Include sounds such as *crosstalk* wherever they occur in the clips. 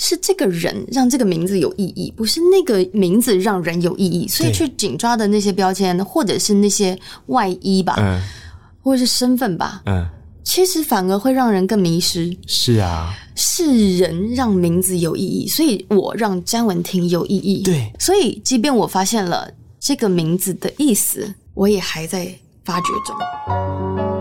是这个人让这个名字有意义，不是那个名字让人有意义。所以去紧抓的那些标签，或者是那些外衣吧，嗯，或者是身份吧，嗯，其实反而会让人更迷失。是啊，是人让名字有意义，所以我让詹文婷有意义。对，所以即便我发现了这个名字的意思，我也还在发掘中。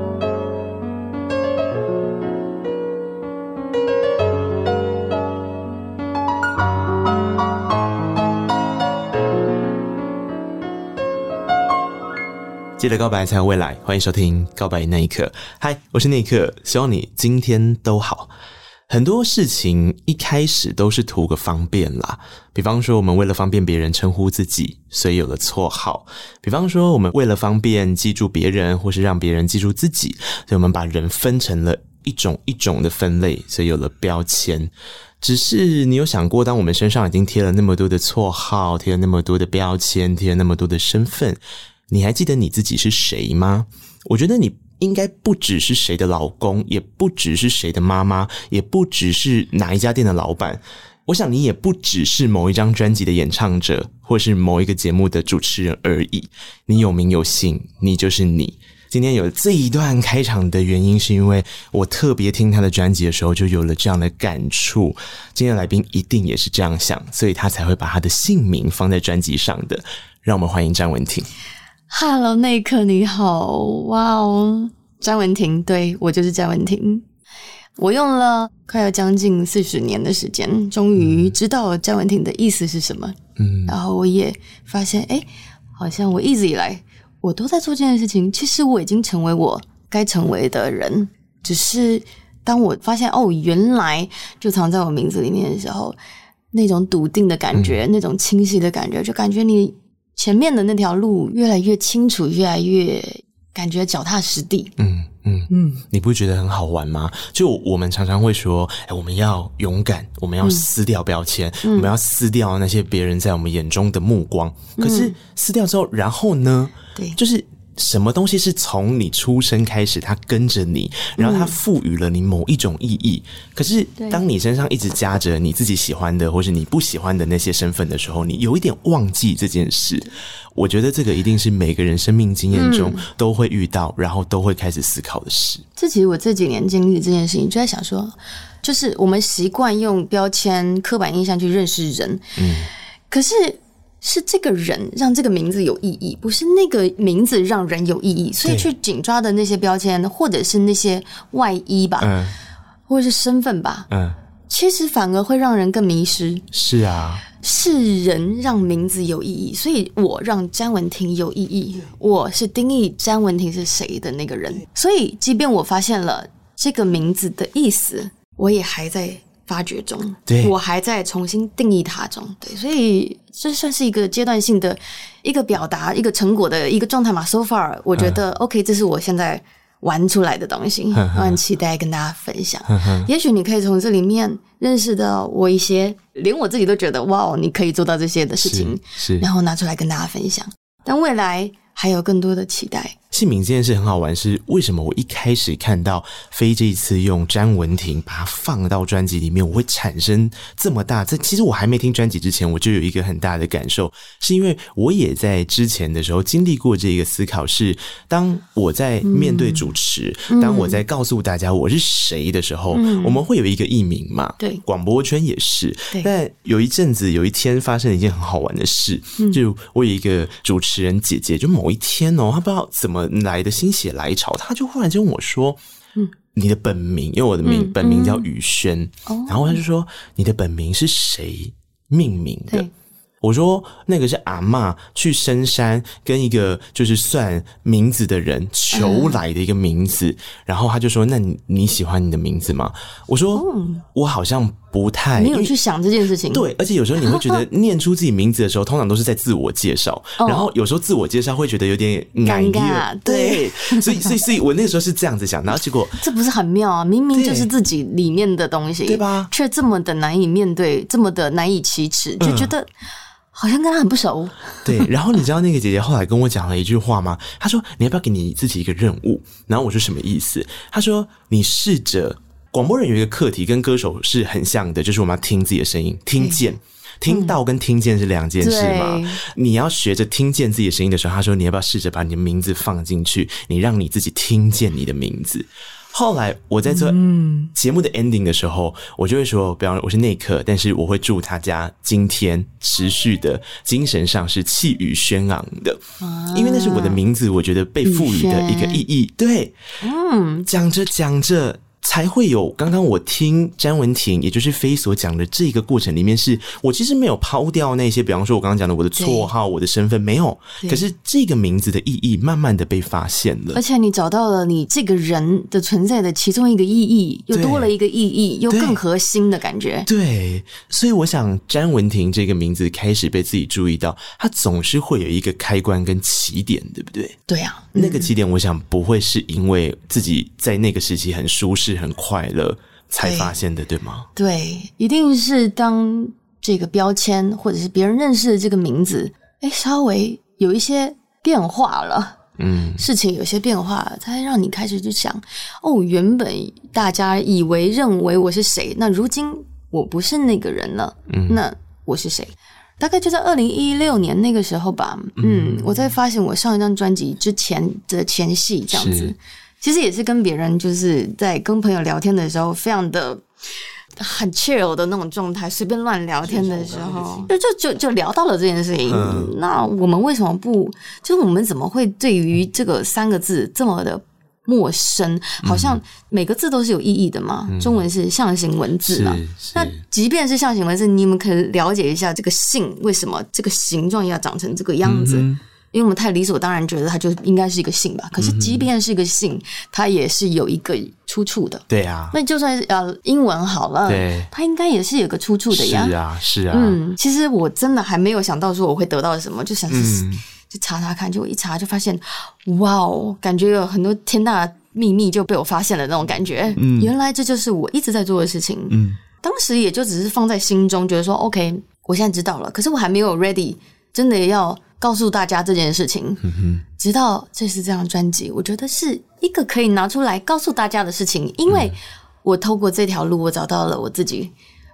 记得告白才有未来，欢迎收听《告白那一刻》。嗨，我是那一刻，希望你今天都好。很多事情一开始都是图个方便啦，比方说我们为了方便别人称呼自己，所以有了绰号；比方说我们为了方便记住别人，或是让别人记住自己，所以我们把人分成了一种一种的分类，所以有了标签。只是你有想过，当我们身上已经贴了那么多的绰号，贴了那么多的标签，贴了那么多的身份，你还记得你自己是谁吗？我觉得你应该不只是谁的老公，也不只是谁的妈妈，也不只是哪一家店的老板。我想你也不只是某一张专辑的演唱者，或是某一个节目的主持人而已。你有名有姓，你就是你。今天有这一段开场的原因，是因为我特别听他的专辑的时候，就有了这样的感触。今天来宾一定也是这样想，所以他才会把他的姓名放在专辑上的。让我们欢迎詹文婷。哈喽，那一刻你好，哇哦，詹文婷，对，我就是詹文婷。我用了快要将近四十年的时间，终于知道詹文婷的意思是什么。嗯，然后我也发现，哎，好像我一直以来我都在做这件事情。其实我已经成为我该成为的人，只是当我发现哦，原来就藏在我名字里面的时候，那种笃定的感觉，嗯、那种清晰的感觉，就感觉你。前面的那条路越来越清楚，越来越感觉脚踏实地。嗯嗯嗯，你不觉得很好玩吗？就我们常常会说，哎，我们要勇敢，我们要撕掉标签，嗯、我们要撕掉那些别人在我们眼中的目光。嗯、可是撕掉之后，然后呢？对，就是。什么东西是从你出生开始，它跟着你，然后它赋予了你某一种意义。嗯、可是，当你身上一直夹着你自己喜欢的，或是你不喜欢的那些身份的时候，你有一点忘记这件事。我觉得这个一定是每个人生命经验中都会遇到，然后都会开始思考的事。这其实我这几年经历这件事情，就在想说，就是我们习惯用标签、刻板印象去认识人，嗯，可是。是这个人让这个名字有意义，不是那个名字让人有意义。所以去紧抓的那些标签，或者是那些外衣吧，嗯，或者是身份吧，嗯，其实反而会让人更迷失。是啊，是人让名字有意义，所以我让詹文婷有意义。我是定义詹文婷是谁的那个人。所以，即便我发现了这个名字的意思，我也还在。发掘中，对，我还在重新定义它中，对，所以这算是一个阶段性的一个表达一个成果的一个状态嘛。So far，我觉得、嗯、OK，这是我现在玩出来的东西，我很期待跟大家分享。也许你可以从这里面认识到我一些，连我自己都觉得哇，你可以做到这些的事情，是，是然后拿出来跟大家分享。但未来还有更多的期待。姓名这件事很好玩，是为什么？我一开始看到飞这一次用詹文婷把它放到专辑里面，我会产生这么大。这其实我还没听专辑之前，我就有一个很大的感受，是因为我也在之前的时候经历过这个思考：是当我在面对主持，嗯、当我在告诉大家我是谁的时候，嗯、我们会有一个艺名嘛？对，广播圈也是。对但有一阵子，有一天发生了一件很好玩的事，嗯、就我有一个主持人姐姐，就某一天哦，她不知道怎么。来的心血来潮，他就忽然间问我说：“嗯，你的本名，因为我的名、嗯、本名叫宇轩，嗯、然后他就说、哦、你的本名是谁命名的？”我说那个是阿嬷去深山跟一个就是算名字的人求来的一个名字，嗯、然后他就说：“那你你喜欢你的名字吗？”我说：“嗯、我好像不太。”你有去想这件事情？对，而且有时候你会觉得 *laughs* 念出自己名字的时候，通常都是在自我介绍，哦、然后有时候自我介绍会觉得有点尴尬。对，所以所以所以我那个时候是这样子想，然后结果 *laughs* 这不是很妙啊？明明就是自己里面的东西，对吧？却这么的难以面对，这么的难以启齿，就觉得。嗯好像跟他很不熟。对，*laughs* 然后你知道那个姐姐后来跟我讲了一句话吗？她说：“你要不要给你自己一个任务？”然后我说：“什么意思？”她说：“你试着广播人有一个课题，跟歌手是很像的，就是我们要听自己的声音，听见。听到跟听见是两件事嘛？嗯、你要学着听见自己的声音的时候，他说你要不要试着把你的名字放进去？你让你自己听见你的名字。后来我在做节目的 ending 的时候，嗯、我就会说，比方说我是内克，但是我会祝大家今天持续的精神上是气宇轩昂的，啊、因为那是我的名字，我觉得被赋予的一个意义。对，嗯，讲着讲着。才会有刚刚我听詹文婷，也就是飞所讲的这个过程里面是，是我其实没有抛掉那些，比方说我刚刚讲的我的绰号、我的身份没有，可是这个名字的意义慢慢的被发现了，而且你找到了你这个人的存在的其中一个意义，又多了一个意义，又更核心的感觉对。所以我想詹文婷这个名字开始被自己注意到，它总是会有一个开关跟起点，对不对？对啊，那个起点我想不会是因为自己在那个时期很舒适。很快乐才发现的，对，对吗？对，一定是当这个标签或者是别人认识的这个名字，哎，稍微有一些变化了，嗯，事情有些变化，才让你开始去想，哦，原本大家以为认为我是谁，那如今我不是那个人了，嗯，那我是谁？大概就在二零一六年那个时候吧，嗯，嗯，我在发行我上一张专辑之前的前戏，这样子。其实也是跟别人就是在跟朋友聊天的时候，非常的很 chill 的那种状态，随便乱聊天的时候，就就就就聊到了这件事情。嗯、那我们为什么不？就是我们怎么会对于这个三个字这么的陌生？好像每个字都是有意义的嘛。嗯、中文是象形文字嘛。那即便是象形文字，你们可以了解一下这个“性”为什么这个形状要长成这个样子。嗯因为我们太理所当然觉得它就应该是一个姓吧，可是即便是一个姓，它也是有一个出处的。对啊，那就算是呃英文好了，对，它应该也是有个出处的呀。是啊，是啊。嗯，其实我真的还没有想到说我会得到什么，就想去就查查看，就我一查就发现，哇哦，感觉有很多天大的秘密就被我发现了那种感觉。嗯，原来这就是我一直在做的事情。嗯，当时也就只是放在心中，觉得说 OK，我现在知道了，可是我还没有 ready，真的要。告诉大家这件事情，嗯、哼直到这是这张专辑，我觉得是一个可以拿出来告诉大家的事情，因为我透过这条路，我找到了我自己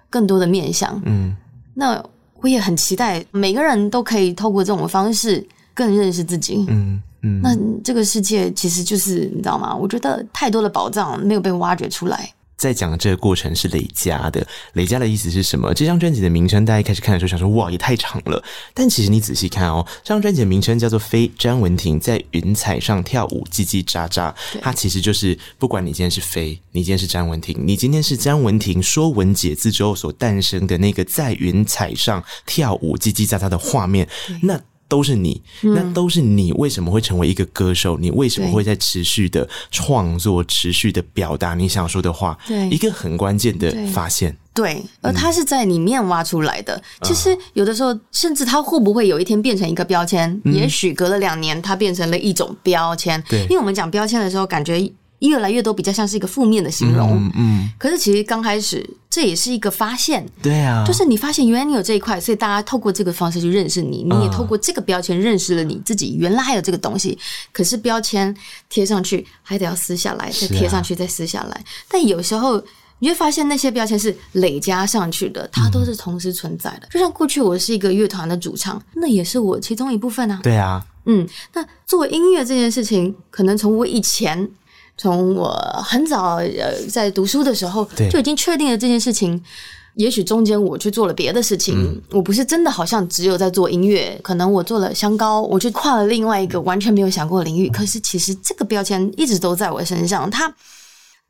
更多的面相。嗯，那我也很期待每个人都可以透过这种方式更认识自己。嗯嗯，那这个世界其实就是你知道吗？我觉得太多的宝藏没有被挖掘出来。在讲的这个过程是累加的，累加的意思是什么？这张专辑的名称，大家一开始看的时候想说，哇，也太长了。但其实你仔细看哦，这张专辑的名称叫做《飞詹文婷在云彩上跳舞叽叽喳喳》，它其实就是不管你今天是飞，你今天是詹文婷，你今天是詹文婷说文解字之后所诞生的那个在云彩上跳舞叽叽喳喳的画面，那。都是你，那都是你。为什么会成为一个歌手？你为什么会在持续的创作、持续的表达你想说的话？对，一个很关键的发现。对，而它是在里面挖出来的。其实有的时候，甚至它会不会有一天变成一个标签？也许隔了两年，它变成了一种标签。对，因为我们讲标签的时候，感觉。越来越多比较像是一个负面的形容，嗯，嗯，可是其实刚开始这也是一个发现，对啊，就是你发现原来你有这一块，所以大家透过这个方式去认识你，你也透过这个标签认识了你自己，原来还有这个东西。可是标签贴上去还得要撕下来，再贴上去，再撕下来。啊，但有时候你会发现那些标签是累加上去的，它都是同时存在的。嗯，就像过去我是一个乐团的主唱，那也是我其中一部分啊。对啊，嗯，那做音乐这件事情，可能从我以前。从我很早呃在读书的时候就已经确定了这件事情，也许中间我去做了别的事情，嗯、我不是真的好像只有在做音乐，可能我做了香膏，我去跨了另外一个完全没有想过的领域。可是其实这个标签一直都在我身上，它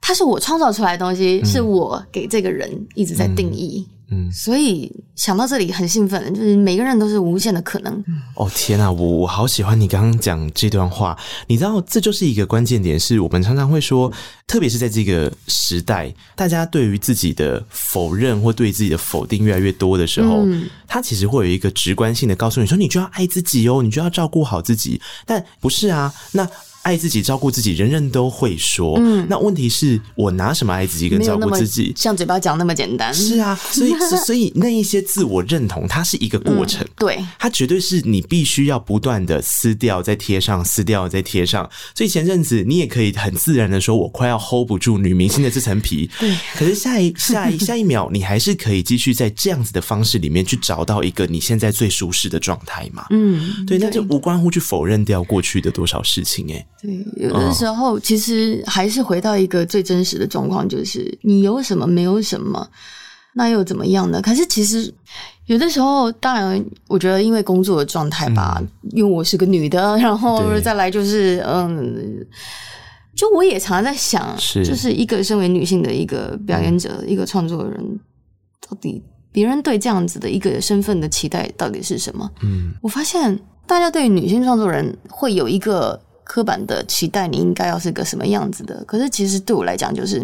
它是我创造出来的东西，嗯、是我给这个人一直在定义。所以想到这里很兴奋，就是每个人都是无限的可能。哦天啊，我我好喜欢你刚刚讲这段话。你知道，这就是一个关键点，是我们常常会说，特别是在这个时代，大家对于自己的否认或对自己的否定越来越多的时候，嗯，他其实会有一个直观性的告诉你说，你就要爱自己哦，你就要照顾好自己。但不是啊，那。爱自己、照顾自己，人人都会说。嗯，那问题是我拿什么爱自己跟照顾自己？像嘴巴讲那么简单？是啊，所以 *laughs* 所以那一些自我认同，它是一个过程。嗯、对，它绝对是你必须要不断的撕掉、再贴上、撕掉、再贴上。所以前阵子你也可以很自然的说，我快要 hold 不住女明星的这层皮。对，可是下一下一 *laughs* 下一秒，你还是可以继续在这样子的方式里面去找到一个你现在最舒适的状态嘛？嗯，对，那就无关乎去否认掉过去的多少事情哎、欸。对，有的时候其实还是回到一个最真实的状况，就是你有什么没有什么，那又怎么样呢？可是其实有的时候，当然，我觉得因为工作的状态吧，嗯、因为我是个女的，然后再来就是嗯，就我也常常在想，是就是一个身为女性的一个表演者，嗯、一个创作人，到底别人对这样子的一个身份的期待到底是什么？嗯，我发现大家对女性创作人会有一个。刻板的期待，你应该要是个什么样子的？可是其实对我来讲，就是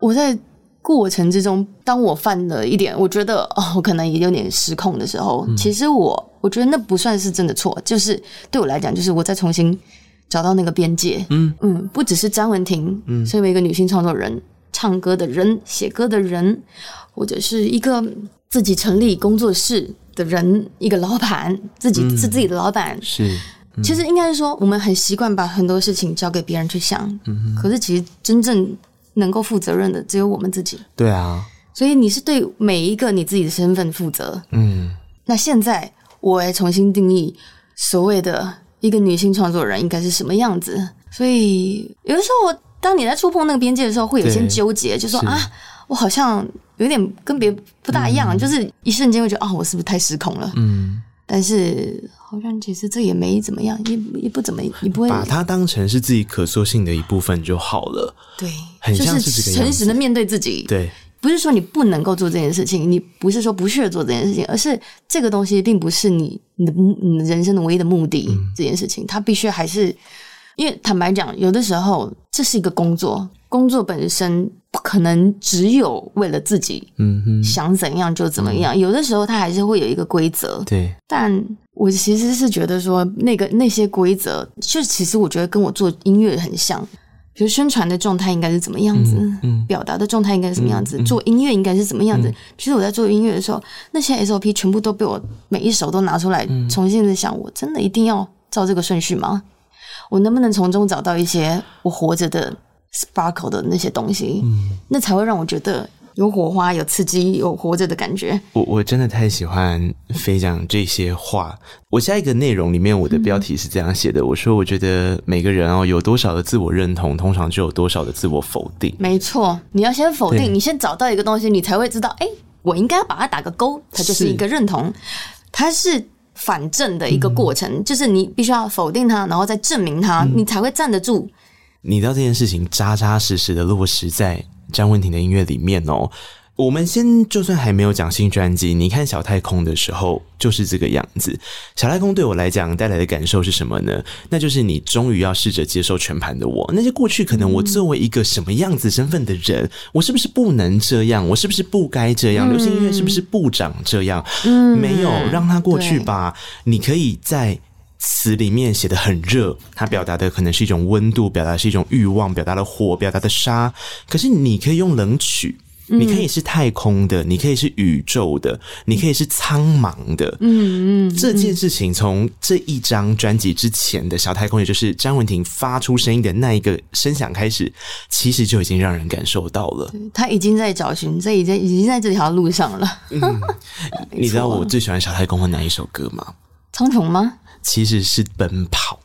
我在过程之中，当我犯了一点，我觉得哦，我可能也有点失控的时候，嗯、其实我我觉得那不算是真的错，就是对我来讲，就是我再重新找到那个边界。嗯嗯，不只是张文婷，嗯，身为一个女性创作人、唱歌的人、写歌的人，或者是一个自己成立工作室的人，一个老板，自己是自己的老板，嗯、是。其实应该是说，我们很习惯把很多事情交给别人去想，嗯、可是其实真正能够负责任的只有我们自己。对啊，所以你是对每一个你自己的身份负责。嗯，那现在我来重新定义所谓的一个女性创作人应该是什么样子。所以有的时候，当你在触碰那个边界的时候，会有些纠结，就说啊，我好像有点跟别不大一样，嗯、就是一瞬间会觉得啊，我是不是太失控了？嗯。但是好像其实这也没怎么样，也也不怎么，也不会把它当成是自己可塑性的一部分就好了。对，很像是这个，诚实的面对自己。对，不是说你不能够做这件事情，你不是说不屑做这件事情，而是这个东西并不是你你的人生的唯一的目的。嗯、这件事情，它必须还是，因为坦白讲，有的时候这是一个工作。工作本身不可能只有为了自己，嗯哼，想怎样就怎么样。嗯、有的时候它还是会有一个规则，对。但我其实是觉得说，那个那些规则，就其实我觉得跟我做音乐很像。比如宣传的状态应该是怎么样子，嗯，嗯表达的状态应该是什么样子，做音乐应该是怎么样子。嗯、其实我在做音乐的时候，那些 SOP 全部都被我每一首都拿出来重新的想，我真的一定要照这个顺序吗？我能不能从中找到一些我活着的？sparkle 的那些东西，嗯，那才会让我觉得有火花、有刺激、有活着的感觉。我我真的太喜欢飞讲这些话。我下一个内容里面，我的标题是这样写的：嗯、我说，我觉得每个人哦，有多少的自我认同，通常就有多少的自我否定。没错，你要先否定，你先找到一个东西，你才会知道，哎，我应该要把它打个勾，它就是一个认同，是它是反证的一个过程，嗯、就是你必须要否定它，然后再证明它，嗯、你才会站得住。你知道这件事情扎扎实实的落实在张文婷的音乐里面哦。我们先就算还没有讲新专辑，你看小太空的时候就是这个样子。小太空对我来讲带来的感受是什么呢？那就是你终于要试着接受全盘的我。那些过去可能我作为一个什么样子身份的人，我是不是不能这样？我是不是不该这样？流行音乐是不是不长这样？嗯，没有，让它过去吧。你可以在。词里面写的很热，它表达的可能是一种温度，表达是一种欲望，表达了火，表达的沙。可是你可以用冷曲，嗯、你可以是太空的，你可以是宇宙的，你可以是苍茫的。嗯嗯，嗯这件事情从这一张专辑之前的小太空，也就是詹文婷发出声音的那一个声响开始，其实就已经让人感受到了。他已经在找寻，这已经已经在这条路上了。嗯、*laughs* 你知道我最喜欢小太空的哪一首歌吗？苍穹吗？其实是奔跑，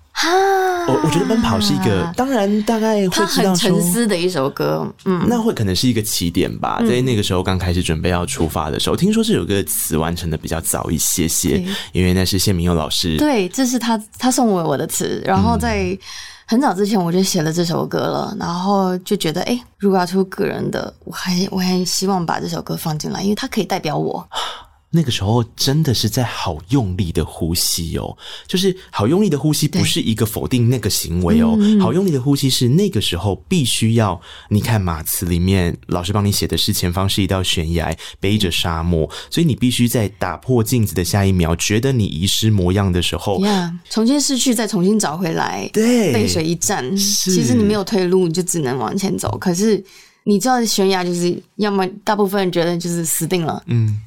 我我觉得奔跑是一个，当然大概会知道说，很沉思的一首歌，嗯，那会可能是一个起点吧，在那个时候刚开始准备要出发的时候，听说这首歌词完成的比较早一些些，因为那是谢明佑老师，对，这是他他送我我的词，然后在很早之前我就写了这首歌了，然后就觉得，哎，如果要出个人的，我还我还希望把这首歌放进来，因为它可以代表我。*laughs* 那个时候真的是在好用力的呼吸哦，就是好用力的呼吸，不是一个否定那个行为哦。好用力的呼吸是那个时候必须要。你看马词里面老师帮你写的是前方是一道悬崖，背着沙漠，所以你必须在打破镜子的下一秒，觉得你遗失模样的时候，重新失去，再重新找回来，对，背水一战。其实你没有退路，你就只能往前走。可是你知道悬崖就是，要么大部分人觉得就是死定了，嗯。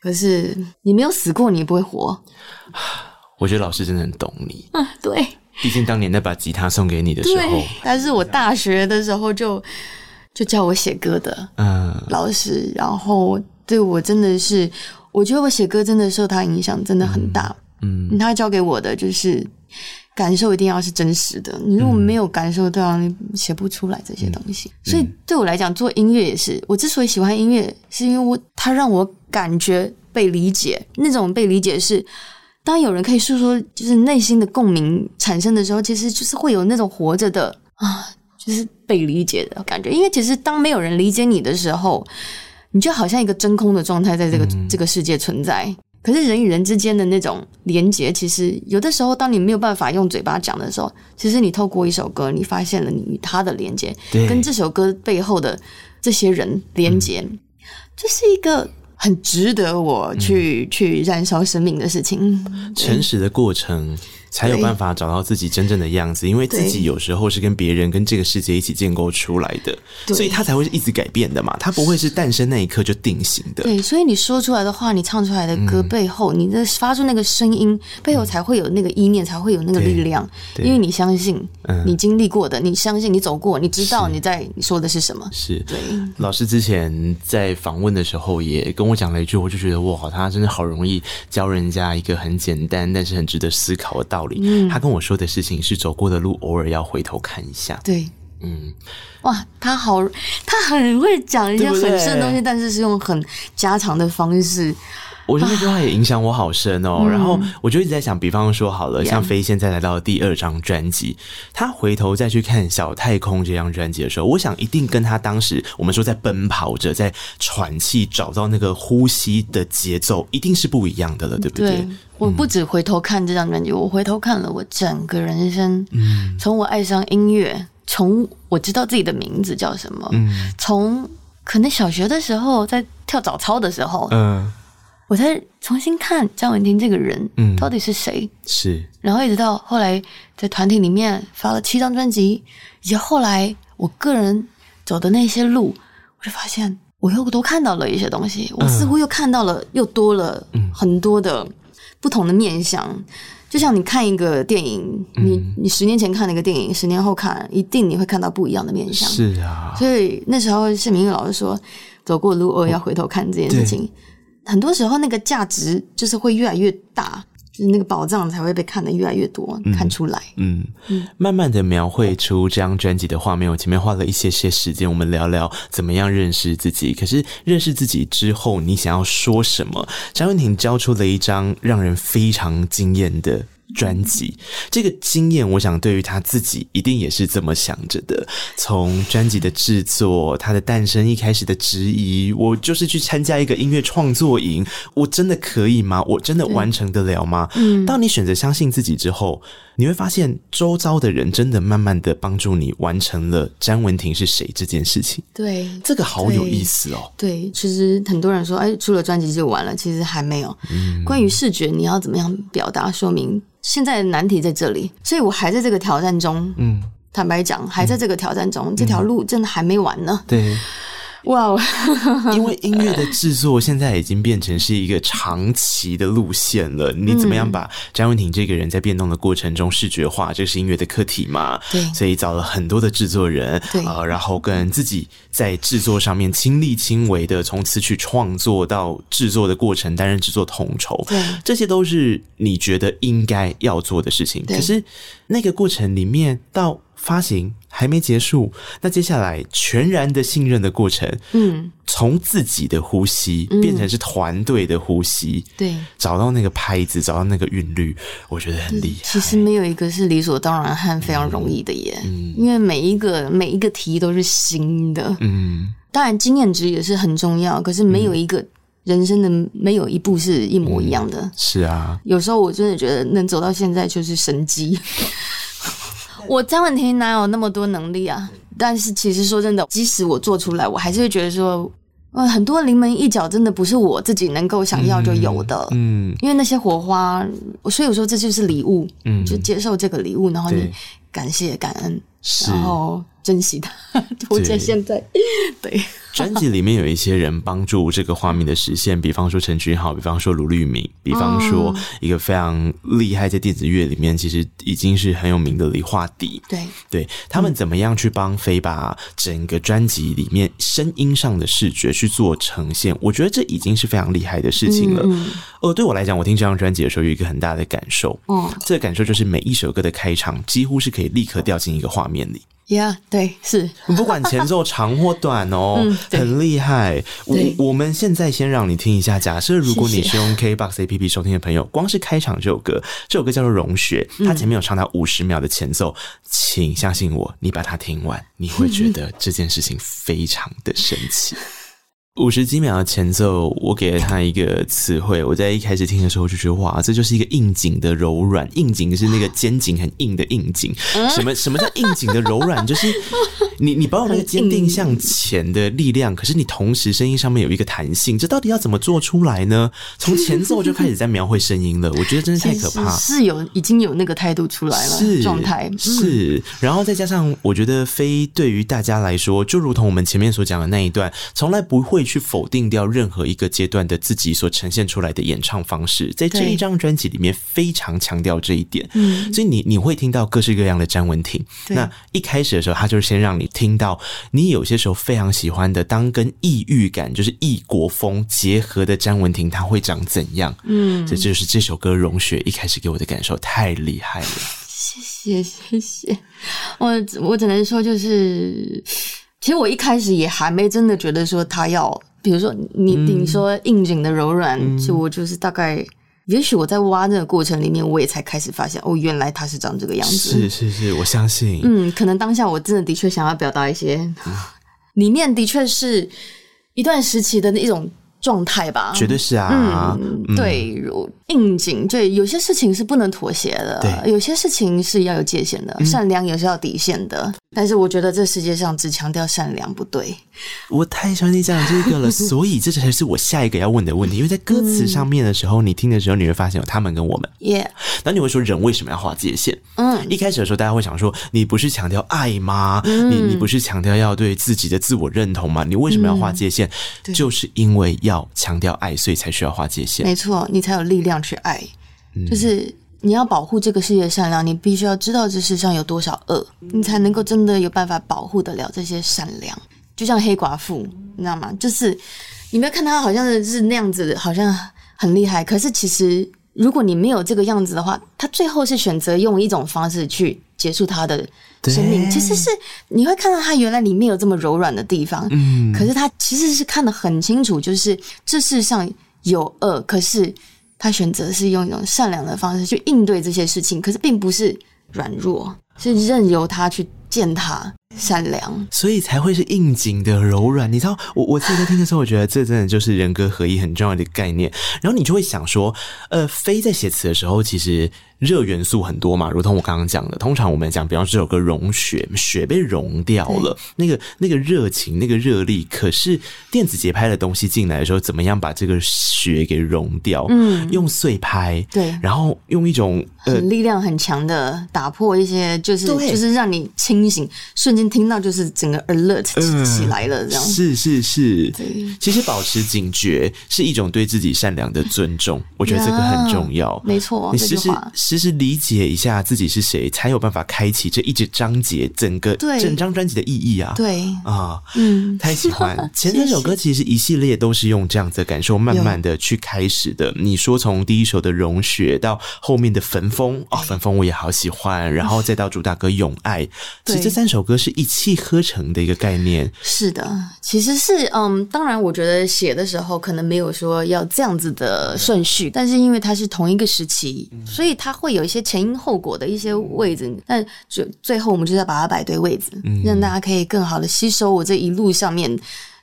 可是你没有死过，你也不会活。*sighs* 我觉得老师真的很懂你啊，对，毕竟当年那把吉他送给你的时候，但是我大学的时候就就教我写歌的，嗯，老师，然后对我真的是，我觉得我写歌真的受他影响真的很大，嗯，他教给我的就是。感受一定要是真实的，你如果没有感受到，你写不出来这些东西。嗯、所以对我来讲，做音乐也是。我之所以喜欢音乐，是因为我它让我感觉被理解。那种被理解是，当有人可以诉说，就是内心的共鸣产生的时候，其实就是会有那种活着的啊，就是被理解的感觉。因为其实当没有人理解你的时候，你就好像一个真空的状态，在这个、嗯、这个世界存在。可是人与人之间的那种连接，其实有的时候，当你没有办法用嘴巴讲的时候，其实你透过一首歌，你发现了你与他的连接，跟这首歌背后的这些人连接，嗯、这是一个很值得我去、嗯、去燃烧生命的事情。诚实的过程。才有办法找到自己真正的样子，因为自己有时候是跟别人、跟这个世界一起建构出来的，对所以他才会是一直改变的嘛。他不会是诞生那一刻就定型的。对，所以你说出来的话，你唱出来的歌背后，嗯、你的发出那个声音背后，才会有那个意念，嗯、才会有那个力量。因为你相信，你经历过的，嗯、你相信你走过，你知道你在你说的是什么。是，对。老师之前在访问的时候也跟我讲了一句，我就觉得哇，他真的好容易教人家一个很简单但是很值得思考的道理。嗯，他跟我说的事情是走过的路，偶尔要回头看一下。对，嗯，哇，他好，他很会讲一些很深的东西，但是是用很家常的方式。我觉得那句话也影响我好深哦。啊、然后我就一直在想，比方说好了，嗯、像飞现在来到第二张专辑，他回头再去看《小太空》这张专辑的时候，我想一定跟他当时我们说在奔跑着，在喘气，找到那个呼吸的节奏，一定是不一样的了，对不对？对，我不止回头看这张专辑，我回头看了我整个人生。嗯，从我爱上音乐，从我知道自己的名字叫什么，嗯，从可能小学的时候在跳早操的时候，嗯。我才重新看张文婷这个人，嗯，到底是谁？是，然后一直到后来在团体里面发了七张专辑，以及后来我个人走的那些路，我就发现我又多看到了一些东西，我似乎又看到了又多了很多的不同的面向。嗯、就像你看一个电影，你你十年前看那个电影，十年后看，一定你会看到不一样的面相。是啊，所以那时候是明玉老师说，走过路偶尔要回头看这件事情。很多时候，那个价值就是会越来越大，就是那个宝藏才会被看得越来越多，看出来。嗯，慢慢的描绘出这张专辑的画面。我前面花了一些些时间，我们聊聊怎么样认识自己。可是认识自己之后，你想要说什么？张文婷交出了一张让人非常惊艳的。专辑这个经验，我想对于他自己一定也是这么想着的。从专辑的制作，他的诞生，一开始的质疑，我就是去参加一个音乐创作营，我真的可以吗？我真的完成得了吗？嗯，当你选择相信自己之后，你会发现周遭的人真的慢慢的帮助你完成了詹文婷是谁这件事情。对，这个好有意思哦。对，其实很多人说，哎，出了专辑就完了，其实还没有。嗯，关于视觉，你要怎么样表达说明？现在的难题在这里，所以我还在这个挑战中。嗯，坦白讲，还在这个挑战中，嗯、这条路真的还没完呢。对。哇，Wow *laughs* 因为音乐的制作现在已经变成是一个长期的路线了。你怎么样把詹文婷这个人在变动的过程中视觉化？这是音乐的课题嘛？对，所以找了很多的制作人，对，呃，然后跟自己在制作上面亲力亲为的，从词曲创作到制作的过程担任制作统筹，对，这些都是你觉得应该要做的事情。可是那个过程里面到。发行还没结束，那接下来全然的信任的过程，嗯，从自己的呼吸变成是团队的呼吸，嗯、对，找到那个拍子，找到那个韵律，我觉得很厉害。其实没有一个是理所当然和非常容易的耶，嗯，因为每一个每一个题都是新的，嗯，当然经验值也是很重要，可是没有一个人生的没有一步是一模一样的。嗯、是啊，有时候我真的觉得能走到现在就是神迹。我张文婷哪有那么多能力啊？但是其实说真的，即使我做出来，我还是会觉得说，呃，很多临门一脚真的不是我自己能够想要就有的。嗯，因为那些火花，所以我说这就是礼物。嗯，就接受这个礼物，然后你感谢感恩，然后珍惜它。我觉得现在对。专辑里面有一些人帮助这个画面的实现，比方说陈君豪，比方说卢律敏，比方说一个非常厉害在电子乐里面其实已经是很有名的李化迪。对，对他们怎么样去帮飞把整个专辑里面声音上的视觉去做呈现？我觉得这已经是非常厉害的事情了。嗯，哦，对我来讲，我听这张专辑的时候有一个很大的感受。哦，这个感受就是每一首歌的开场几乎是可以立刻掉进一个画面里。呀，yeah, 对，是，*laughs* 不管前奏长或短哦，嗯、很厉害。我我们现在先让你听一下。假设如果你是用 KBox APP 收听的朋友，光是开场这首歌，这首歌叫做《融雪》，它前面有长达五十秒的前奏，嗯、请相信我，你把它听完，你会觉得这件事情非常的神奇。五十几秒的前奏，我给了他一个词汇。我在一开始听的时候就觉得，哇，这就是一个应景的柔软。应景是那个肩颈很硬的应景。什么什么叫应景的柔软？就是你你保有那个坚定向前的力量，可是你同时声音上面有一个弹性。这到底要怎么做出来呢？从前奏就开始在描绘声音了，我觉得真是太 *laughs* 可怕。是有已经有那个态度出来了，是状态是。然后再加上，我觉得飞对于大家来说，就如同我们前面所讲的那一段，从来不会。去否定掉任何一个阶段的自己所呈现出来的演唱方式，在这一张专辑里面非常强调这一点。嗯，所以你你会听到各式各样的詹雯婷。那一开始的时候，他就是先让你听到你有些时候非常喜欢的，当跟异域感就是异国风结合的詹雯婷，他会长怎样？嗯，这就是这首歌《融雪》一开始给我的感受，太厉害了。谢谢谢谢，我我只能说就是。其实我一开始也还没真的觉得说他要，比如说你、嗯、你说应景的柔软，嗯、就我就是大概，也许我在挖那个过程里面，我也才开始发现，哦，原来他是长这个样子。是是是，我相信。嗯，可能当下我真的的确想要表达一些，嗯、里面的确是一段时期的那一种。状态吧，绝对是啊。嗯，对，如硬颈，对，有些事情是不能妥协的，对，有些事情是要有界限的，善良也是要底线的。但是我觉得这世界上只强调善良不对。我太喜欢你讲这个了，*laughs* 所以这才是我下一个要问的问题。因为在歌词上面的时候，你听的时候，你会发现有他们跟我们。耶，那你会说人为什么要划界限？嗯，一开始的时候，大家会想说，你不是强调爱吗？你你不是强调要对自己的自我认同吗？你为什么要划界限？就是因为要。强调爱，所以才需要划界限。没错，你才有力量去爱。嗯、就是你要保护这个世界善良，你必须要知道这世上有多少恶，你才能够真的有办法保护得了这些善良。就像黑寡妇，你知道吗？就是你没有看他好像是那样子，好像很厉害。可是其实，如果你没有这个样子的话，他最后是选择用一种方式去结束他的。生命其实是你会看到他原来里面有这么柔软的地方，嗯，可是他其实是看得很清楚，就是这世上有恶，可是他选择是用一种善良的方式去应对这些事情，可是并不是软弱，是任由他去践踏。善良，所以才会是应景的柔软。你知道，我我自己在听的时候，我觉得这真的就是人格合一很重要的概念。然后你就会想说，呃，飞在写词的时候，其实。热元素很多嘛，如同我刚刚讲的，通常我们讲，比方说这首歌融雪，雪被融掉了，那个那个热情，那个热力，可是电子节拍的东西进来的时候，怎么样把这个雪给融掉？嗯，用碎拍，对，然后用一种呃力量很强的打破一些，就是对就是让你清醒，瞬间听到就是整个 alert 起来了，这样、呃、是是是，对。其实保持警觉是一种对自己善良的尊重，我觉得这个很重要，没错，你时时时时理解一下自己是谁，才有办法开启这一整章节，整个整张专辑的意义啊！对。啊，嗯，太喜欢。*laughs* 前三首歌，其实一系列都是用这样子的感受，慢慢的去开始的。*laughs* 你说从第一首的融雪到后面的焚风哦，焚风我也好喜欢，然后再到主打歌永爱，其实这三首歌是一气呵成的一个概念。是的，其实是嗯，当然我觉得写的时候可能没有说要这样子的顺序，但是因为它是同一个时期，所以它。会有一些前因后果的一些位置，但最最后我们就是要把它摆对位置，嗯、让大家可以更好的吸收我这一路上面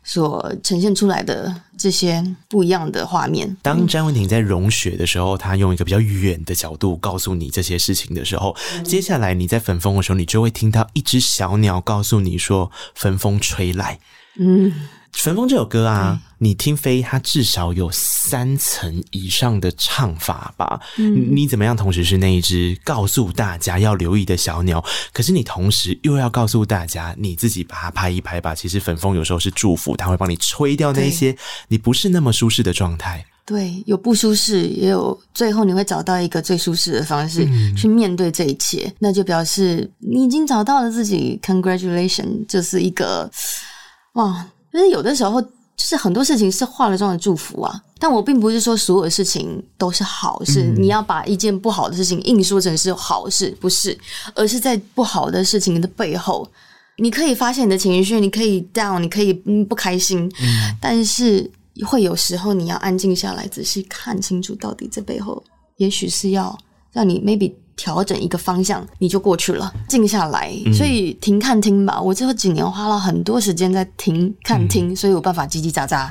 所呈现出来的这些不一样的画面。当詹文婷在融雪的时候，她用一个比较远的角度告诉你这些事情的时候，嗯、接下来你在粉风的时候，你就会听到一只小鸟告诉你说：“粉风吹来。”嗯。《焚风》这首歌啊，你听飞，它至少有三层以上的唱法吧？嗯，你怎么样？同时是那一只告诉大家要留意的小鸟，可是你同时又要告诉大家，你自己把它拍一拍吧。其实粉风有时候是祝福，它会帮你吹掉那些你不是那么舒适的状态。对，有不舒适，也有最后你会找到一个最舒适的方式去面对这一切，嗯、那就表示你已经找到了自己。Congratulations，就是一个哇。其实有的时候，就是很多事情是化了妆的祝福啊。但我并不是说所有的事情都是好事，嗯、你要把一件不好的事情硬说成是好事，不是，而是在不好的事情的背后，你可以发现你的情绪，你可以 down，你可以嗯不开心，嗯、但是会有时候你要安静下来，仔细看清楚到底这背后，也许是要让你 maybe。调整一个方向，你就过去了，静下来。所以停看听吧，我这几年花了很多时间在停看听，嗯、所以有办法叽叽喳喳。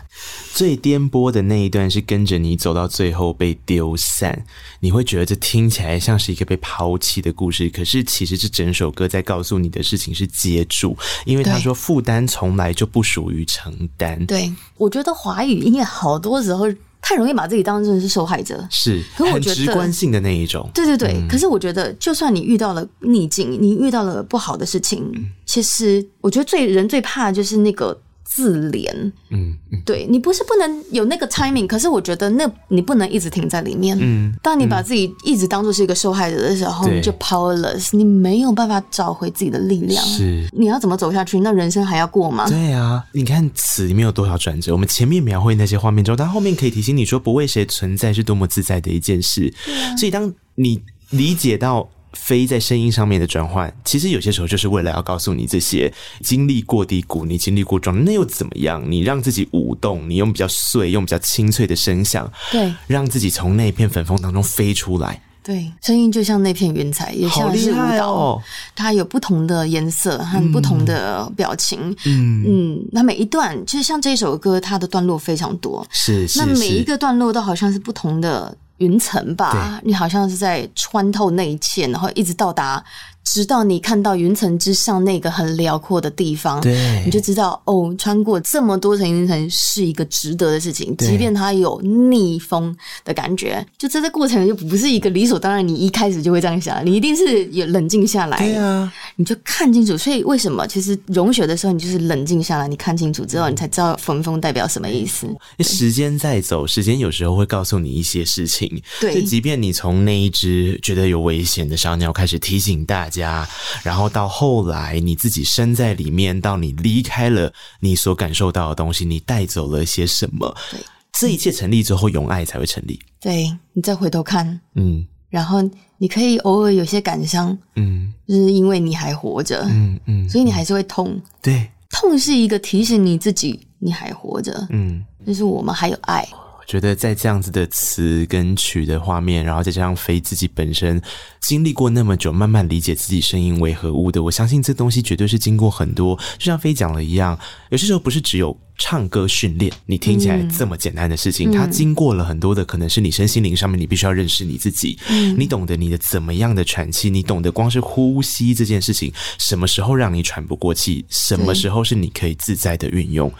最颠簸的那一段是跟着你走到最后被丢散，你会觉得这听起来像是一个被抛弃的故事，可是其实这整首歌在告诉你的事情是接住，因为他说负担从来就不属于承担。对，我觉得华语音乐好多时候。太容易把自己当成是受害者，是很直观性的那一种。对对对，嗯、可是我觉得，就算你遇到了逆境，你遇到了不好的事情，嗯、其实我觉得最人最怕的就是那个。自怜，嗯，嗯对，你不是不能有那个 timing，可是我觉得那你不能一直停在里面。嗯，当你把自己一直当做是一个受害者的时候，嗯、你就 powerless，你没有办法找回自己的力量。是，你要怎么走下去？那人生还要过吗？对啊，你看词里面有多少转折？我们前面描绘那些画面中，但后面可以提醒你说，不为谁存在是多么自在的一件事。啊、所以当你理解到。飞在声音上面的转换，其实有些时候就是为了要告诉你这些经历过低谷，你经历过撞，那又怎么样？你让自己舞动，你用比较碎、用比较清脆的声响，对，让自己从那片粉风当中飞出来。对，声音就像那片云彩，也像是舞蹈，哦、它有不同的颜色和不同的表情。嗯嗯，那每一段，就像这首歌，它的段落非常多，是，是，那每一个段落都好像是不同的。云层吧，你好像是在穿透那一切，然后一直到达。直到你看到云层之上那个很辽阔的地方，对，你就知道哦，穿过这么多层云层是一个值得的事情，即便它有逆风的感觉，就这个过程就不是一个理所当然。你一开始就会这样想，你一定是有冷静下来，对啊，你就看清楚。所以为什么其实融雪的时候，你就是冷静下来，你看清楚之后，你才知道焚风代表什么意思。时间在走，时间有时候会告诉你一些事情，对，就即便你从那一只觉得有危险的小鸟开始提醒大家。家，然后到后来你自己身在里面，到你离开了你所感受到的东西，你带走了些什么？对，这一切成立之后，永爱才会成立。对，你再回头看，嗯，然后你可以偶尔有些感伤，嗯，就是因为你还活着，嗯嗯，所以你还是会痛。对，痛是一个提醒你自己你还活着，嗯，就是我们还有爱。觉得在这样子的词跟曲的画面，然后再加上飞自己本身经历过那么久，慢慢理解自己声音为何物的，我相信这东西绝对是经过很多，就像飞讲了一样，有些时候不是只有唱歌训练，你听起来这么简单的事情，它、嗯、经过了很多的，可能是你身心灵上面，你必须要认识你自己，嗯、你懂得你的怎么样的喘气，你懂得光是呼吸这件事情，什么时候让你喘不过气，什么时候是你可以自在的运用。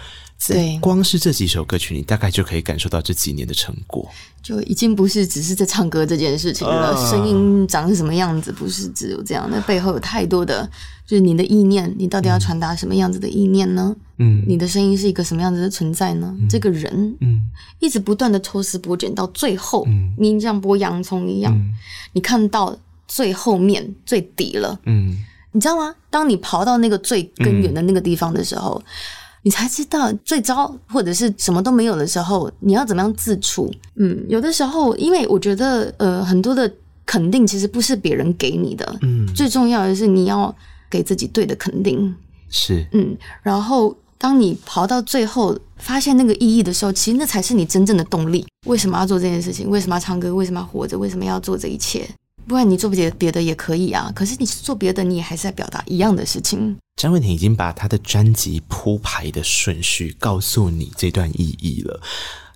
对，光是这几首歌曲，你大概就可以感受到这几年的成果，就已经不是只是在唱歌这件事情了。Uh, 声音长是什么样子，不是只有这样，那背后有太多的，就是你的意念，你到底要传达什么样子的意念呢？嗯，你的声音是一个什么样子的存在呢？嗯、这个人，嗯，一直不断的抽丝剥茧，到最后，嗯，你像剥洋葱一样，嗯、你看到最后面最底了，嗯，你知道吗？当你刨到那个最根源的那个地方的时候。嗯你才知道最糟或者是什么都没有的时候，你要怎么样自处？嗯，有的时候，因为我觉得，呃，很多的肯定其实不是别人给你的，嗯，最重要的是你要给自己对的肯定，是，嗯，然后当你跑到最后发现那个意义的时候，其实那才是你真正的动力。为什么要做这件事情？为什么要唱歌？为什么要活着？为什么要做这一切？不然你做别别的也可以啊。可是你做别的，你也还是在表达一样的事情。詹雯婷已经把她的专辑铺排的顺序告诉你这段意义了。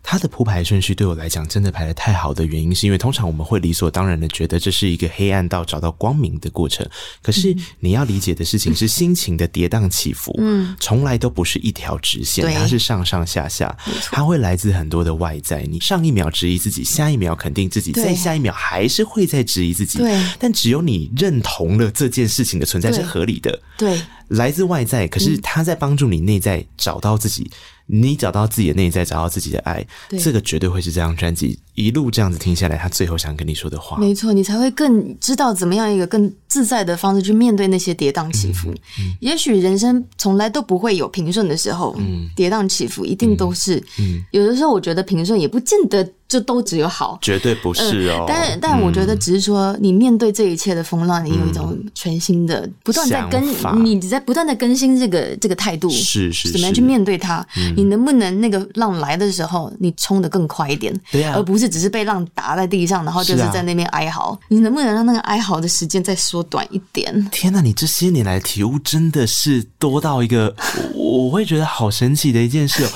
他的铺排顺序对我来讲真的排的太好的原因，是因为通常我们会理所当然的觉得这是一个黑暗到找到光明的过程。可是你要理解的事情是心情的跌宕起伏，嗯，从来都不是一条直线，它是上上下下，它会来自很多的外在。你上一秒质疑自己，下一秒肯定自己，再下一秒还是会再质疑自己。对，但只有你认同了这件事情的存在是合理的，对，来自外在，可是它在帮助你内在找到自己。你找到自己的内在，找到自己的爱，这个绝对会是这张专辑一路这样子听下来，他最后想跟你说的话。没错，你才会更知道怎么样一个更自在的方式去面对那些跌宕起伏。嗯嗯、也许人生从来都不会有平顺的时候，嗯、跌宕起伏一定都是。嗯、有的时候我觉得平顺也不见得。就都只有好，绝对不是哦。呃、但但我觉得，只是说你面对这一切的风浪，你有一种全新的、嗯、不断在更，你在不断的更新这个这个态度，是是，是怎么样去面对它？嗯、你能不能那个浪来的时候，你冲的更快一点？对啊，而不是只是被浪打在地上，然后就是在那边哀嚎。啊、你能不能让那个哀嚎的时间再缩短一点？天哪，你这些年来的体悟真的是多到一个，我，我会觉得好神奇的一件事哦。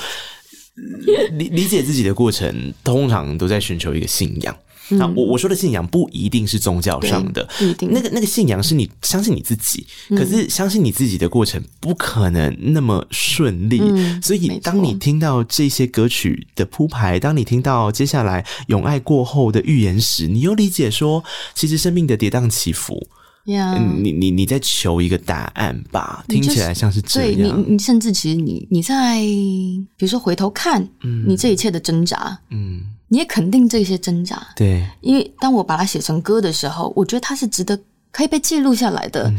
理理解自己的过程，通常都在寻求一个信仰。嗯、那我我说的信仰不一定是宗教上的，那个那个信仰是你相信你自己。嗯、可是相信你自己的过程不可能那么顺利。嗯、所以当你听到这些歌曲的铺排，当你听到接下来永爱过后的预言时，你又理解说，其实生命的跌宕起伏。Yeah. 你你你在求一个答案吧？听起来像是这样。对，你你甚至其实你你在比如说回头看，嗯，你这一切的挣扎，嗯，你也肯定这些挣扎，对。因为当我把它写成歌的时候，我觉得它是值得可以被记录下来的，嗯、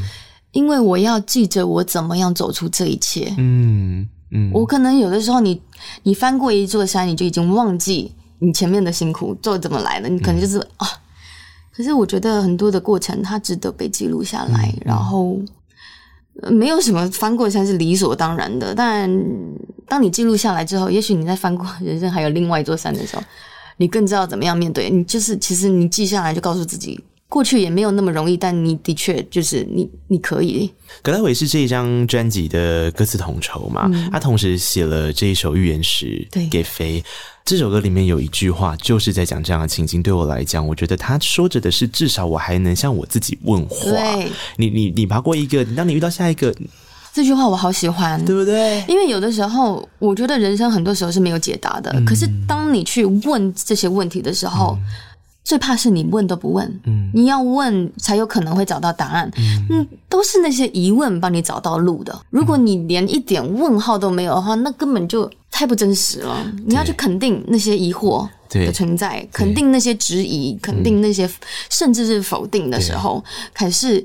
因为我要记着我怎么样走出这一切。嗯嗯，嗯我可能有的时候你你翻过一座山，你就已经忘记你前面的辛苦做怎么来的，你可能就是、嗯、啊。可是我觉得很多的过程，它值得被记录下来。嗯、然后，没有什么翻过山是理所当然的。但当你记录下来之后，也许你在翻过人生还有另外一座山的时候，你更知道怎么样面对。你就是其实你记下来，就告诉自己。过去也没有那么容易，但你的确就是你，你可以。葛大为是这一张专辑的歌词统筹嘛？嗯、他同时写了这一首预言时给飞。对这首歌里面有一句话，就是在讲这样的情境。对我来讲，我觉得他说着的是，至少我还能向我自己问话。你，你，你爬过一个，当你遇到下一个，这句话我好喜欢，对不对？因为有的时候，我觉得人生很多时候是没有解答的。嗯、可是当你去问这些问题的时候，嗯最怕是你问都不问，嗯，你要问才有可能会找到答案，嗯，嗯，都是那些疑问帮你找到路的。如果你连一点问号都没有的话，那根本就太不真实了。你要去肯定那些疑惑的存在，肯定那些质疑，肯定那些甚至是否定的时候，可是。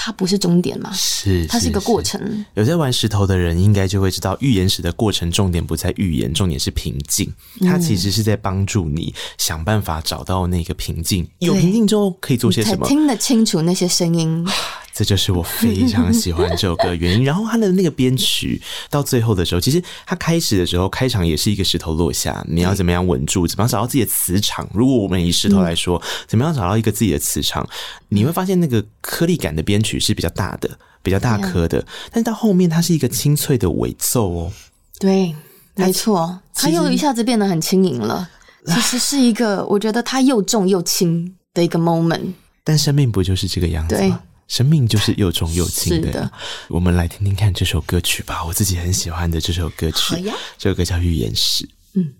它不是终点嘛？是，它是一个过程。有在玩石头的人应该就会知道，预言石的过程重点不在预言，重点是平静。它其实是在帮助你想办法找到那个平静。嗯、有平静之后可以做些什么？听得清楚那些声音。*sighs* *laughs* 这就是我非常喜欢这首歌的原因。然后它的那个编曲到最后的时候，其实它开始的时候开场也是一个石头落下，你要怎么样稳住？怎么样找到自己的磁场？如果我们以石头来说，怎么样找到一个自己的磁场？你会发现那个颗粒感的编曲是比较大的，比较大颗的，但是到后面它是一个清脆的尾奏哦。对，没错，它又一下子变得很轻盈了。*laughs* 其实是一个我觉得它又重又轻的一个 moment。但生命不就是这个样子吗？对。生命就是又重又轻的。我们来听听看这首歌曲吧。我自己很喜欢的这首歌曲，这首歌叫《预言石》。嗯，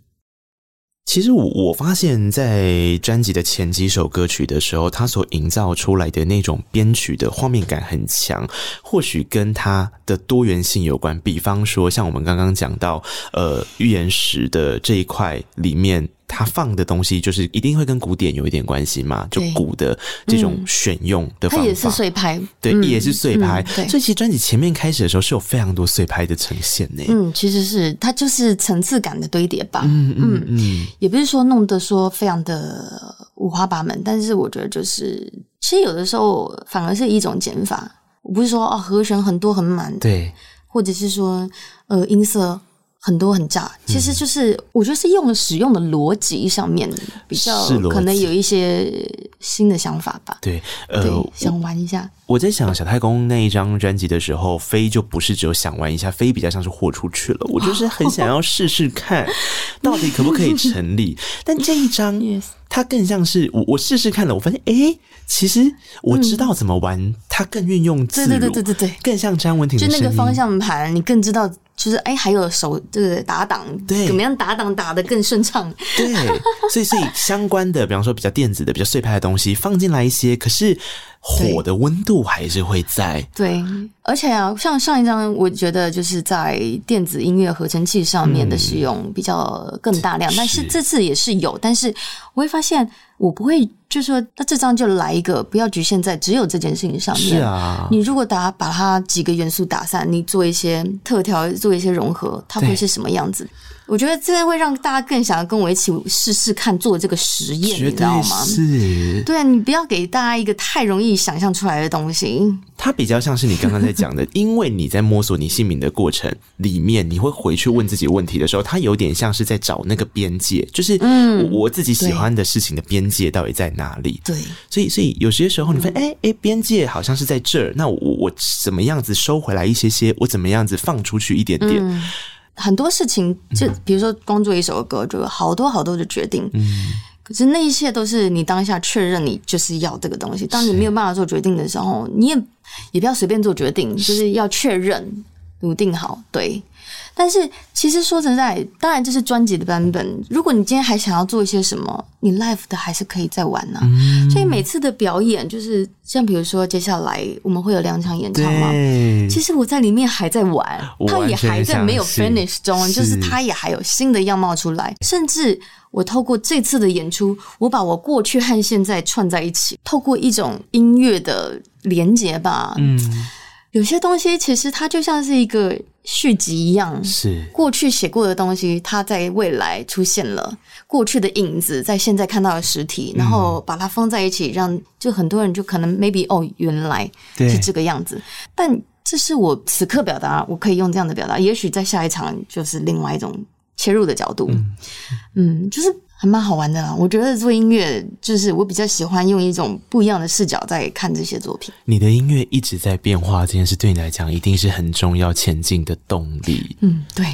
其实我我发现，在专辑的前几首歌曲的时候，它所营造出来的那种编曲的画面感很强，或许跟它的多元性有关。比方说，像我们刚刚讲到，呃，《预言石》的这一块里面。他放的东西就是一定会跟古典有一点关系嘛？就鼓的这种选用的方法，它也是碎拍，对，也是碎拍。对，所以其实专辑前面开始的时候是有非常多碎拍的呈现呢。嗯，其实是它就是层次感的堆叠吧。嗯嗯嗯，也不是说弄得说非常的五花八门，但是我觉得就是，其实有的时候反而是一种减法。我不是说哦和弦很多很满，对，或者是说呃音色。很多很炸，其实就是我觉得是用使用的逻辑上面比较可能有一些新的想法吧。对，呃，想玩一下。我在想小太公那一张专辑的时候，飞就不是只有想玩一下，飞比较像是豁出去了。*laughs* 我就是很想要试试看，*laughs* 到底可不可以成立。但这一张，*laughs* 它更像是我我试试看了，我发现，哎，其实我知道怎么玩，它更运用自如，对对对对对，更像詹文婷的，就那个方向盘，你更知道。就是哎，还有手就是打档，对，怎么样打档打得更顺畅？对，所以所以相关的，比方说比较电子的、比较碎拍的东西放进来一些，可是火的温度还是会在。对，而且啊，像上一张，我觉得就是在电子音乐合成器上面的使用比较更大量，嗯、但是这次也是有，但是我会发现。我不会，就是说，那这张就来一个，不要局限在只有这件事情上面。是啊，你如果打把它几个元素打散，你做一些特调，做一些融合，它会是什么样子？我觉得这个会让大家更想要跟我一起试试看做这个实验，你知道吗？是，对啊，你不要给大家一个太容易想象出来的东西。它比较像是你刚刚在讲的，因为你在摸索你姓名的过程里面，你会回去问自己问题的时候，它有点像是在找那个边界，就是嗯，我自己喜欢的事情的边界到底在哪里？对，所以所以有些时候你发现，哎哎，边界好像是在这儿，那我我怎么样子收回来一些些？我怎么样子放出去一点点？嗯很多事情，就比如说光做一首歌，就有好多好多的决定。嗯，可是那一切都是你当下确认你就是要这个东西。当你没有办法做决定的时候，你也也不要随便做决定，就是要确认、笃定好。对。但是其实说实在，当然这是专辑的版本。如果你今天还想要做一些什么，你 live 的还是可以再玩呢、啊。嗯、所以每次的表演，就是像比如说接下来我们会有两场演唱嘛。其实我在里面还在玩，他也还在没有 finish 中，就是他也还有新的样貌出来。甚至我透过这次的演出，我把我过去和现在串在一起，透过一种音乐的连接吧。嗯。有些东西其实它就像是一个续集一样，是过去写过的东西，它在未来出现了，过去的影子在现在看到的实体，然后把它放在一起，让就很多人就可能 maybe 哦，原来是这个样子。但这是我此刻表达，我可以用这样的表达，也许在下一场就是另外一种切入的角度，嗯，嗯，就是。还蛮好玩的啦，我觉得做音乐就是我比较喜欢用一种不一样的视角在看这些作品。你的音乐一直在变化，这件事对你来讲一定是很重要前进的动力。嗯，对，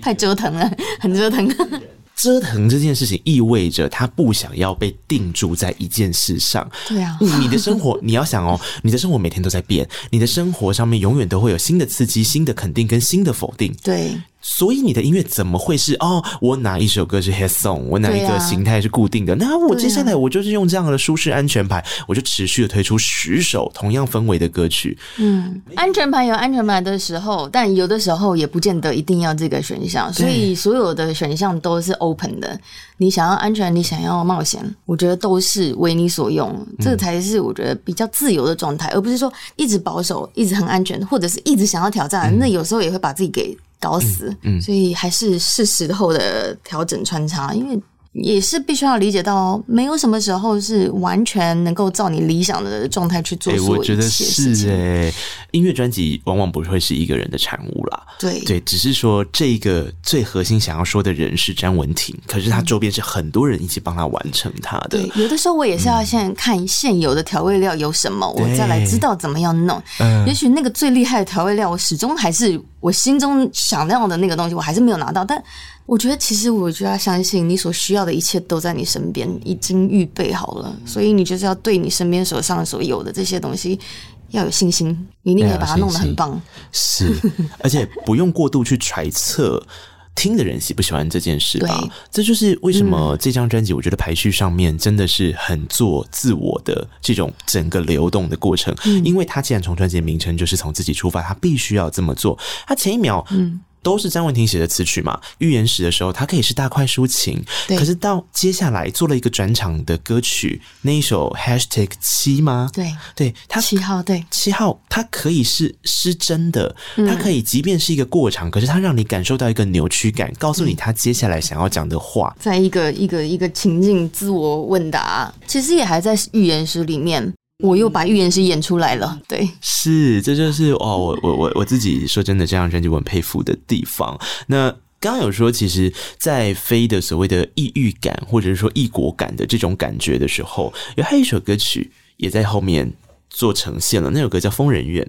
太折腾了，很折腾。*laughs* 折腾这件事情意味着他不想要被定住在一件事上。对啊，你的生活你要想哦，你的生活每天都在变，你的生活上面永远都会有新的刺激、新的肯定跟新的否定。对。所以你的音乐怎么会是哦？我哪一首歌是 hit song？我哪一个形态是固定的？啊、那我接下来我就是用这样的舒适安全牌，啊、我就持续的推出十首同样氛围的歌曲。嗯，安全牌有安全牌的时候，但有的时候也不见得一定要这个选项。所以所有的选项都是 open 的。你想要安全，你想要冒险，我觉得都是为你所用。这才是我觉得比较自由的状态，嗯、而不是说一直保守、一直很安全，或者是一直想要挑战。嗯、那有时候也会把自己给。搞死，嗯，嗯，所以还是是时候的调整穿插，因为也是必须要理解到，没有什么时候是完全能够照你理想的状态去做。欸。我觉得是诶、欸，音乐专辑往往不会是一个人的产物啦。对对，只是说这个最核心想要说的人是詹文婷，可是他周边是很多人一起帮他完成他的。对，有的时候我也是要先看现有的调味料有什么，嗯、我再来知道怎么样弄。嗯，也许那个最厉害的调味料，我始终还是我心中想要的那个东西，我还是没有拿到，但。我觉得，其实我就要相信，你所需要的一切都在你身边，已经预备好了。所以你就是要对你身边手上所有的这些东西要有信心，你一定可以把它弄得很棒。是，而且不用过度去揣测听的人喜不喜欢这件事吧。对这就是为什么这张专辑，我觉得排序上面真的是很做自我的这种整个流动的过程。嗯、因为他既然从专辑名称就是从自己出发，他必须要这么做。他前一秒，嗯。都是张文婷写的词曲嘛？预言史的时候，它可以是大快抒情，可是到接下来做了一个转场的歌曲，那一首 Hashtag 七吗？对，对，它七号，对，七号，它可以是失真的，它可以即便是一个过场，嗯、可是它让你感受到一个扭曲感，告诉你他接下来想要讲的话，在一个一个一个情境自我问答，其实也还在预言时里面。我又把预言师演出来了，对，是，这就是哦，我我我我自己说真的，这张专辑我很佩服的地方。那刚刚有说，其实，在飞的所谓的异域感，或者是说异国感的这种感觉的时候，有还有一首歌曲也在后面做呈现了。那首歌叫《疯人院》。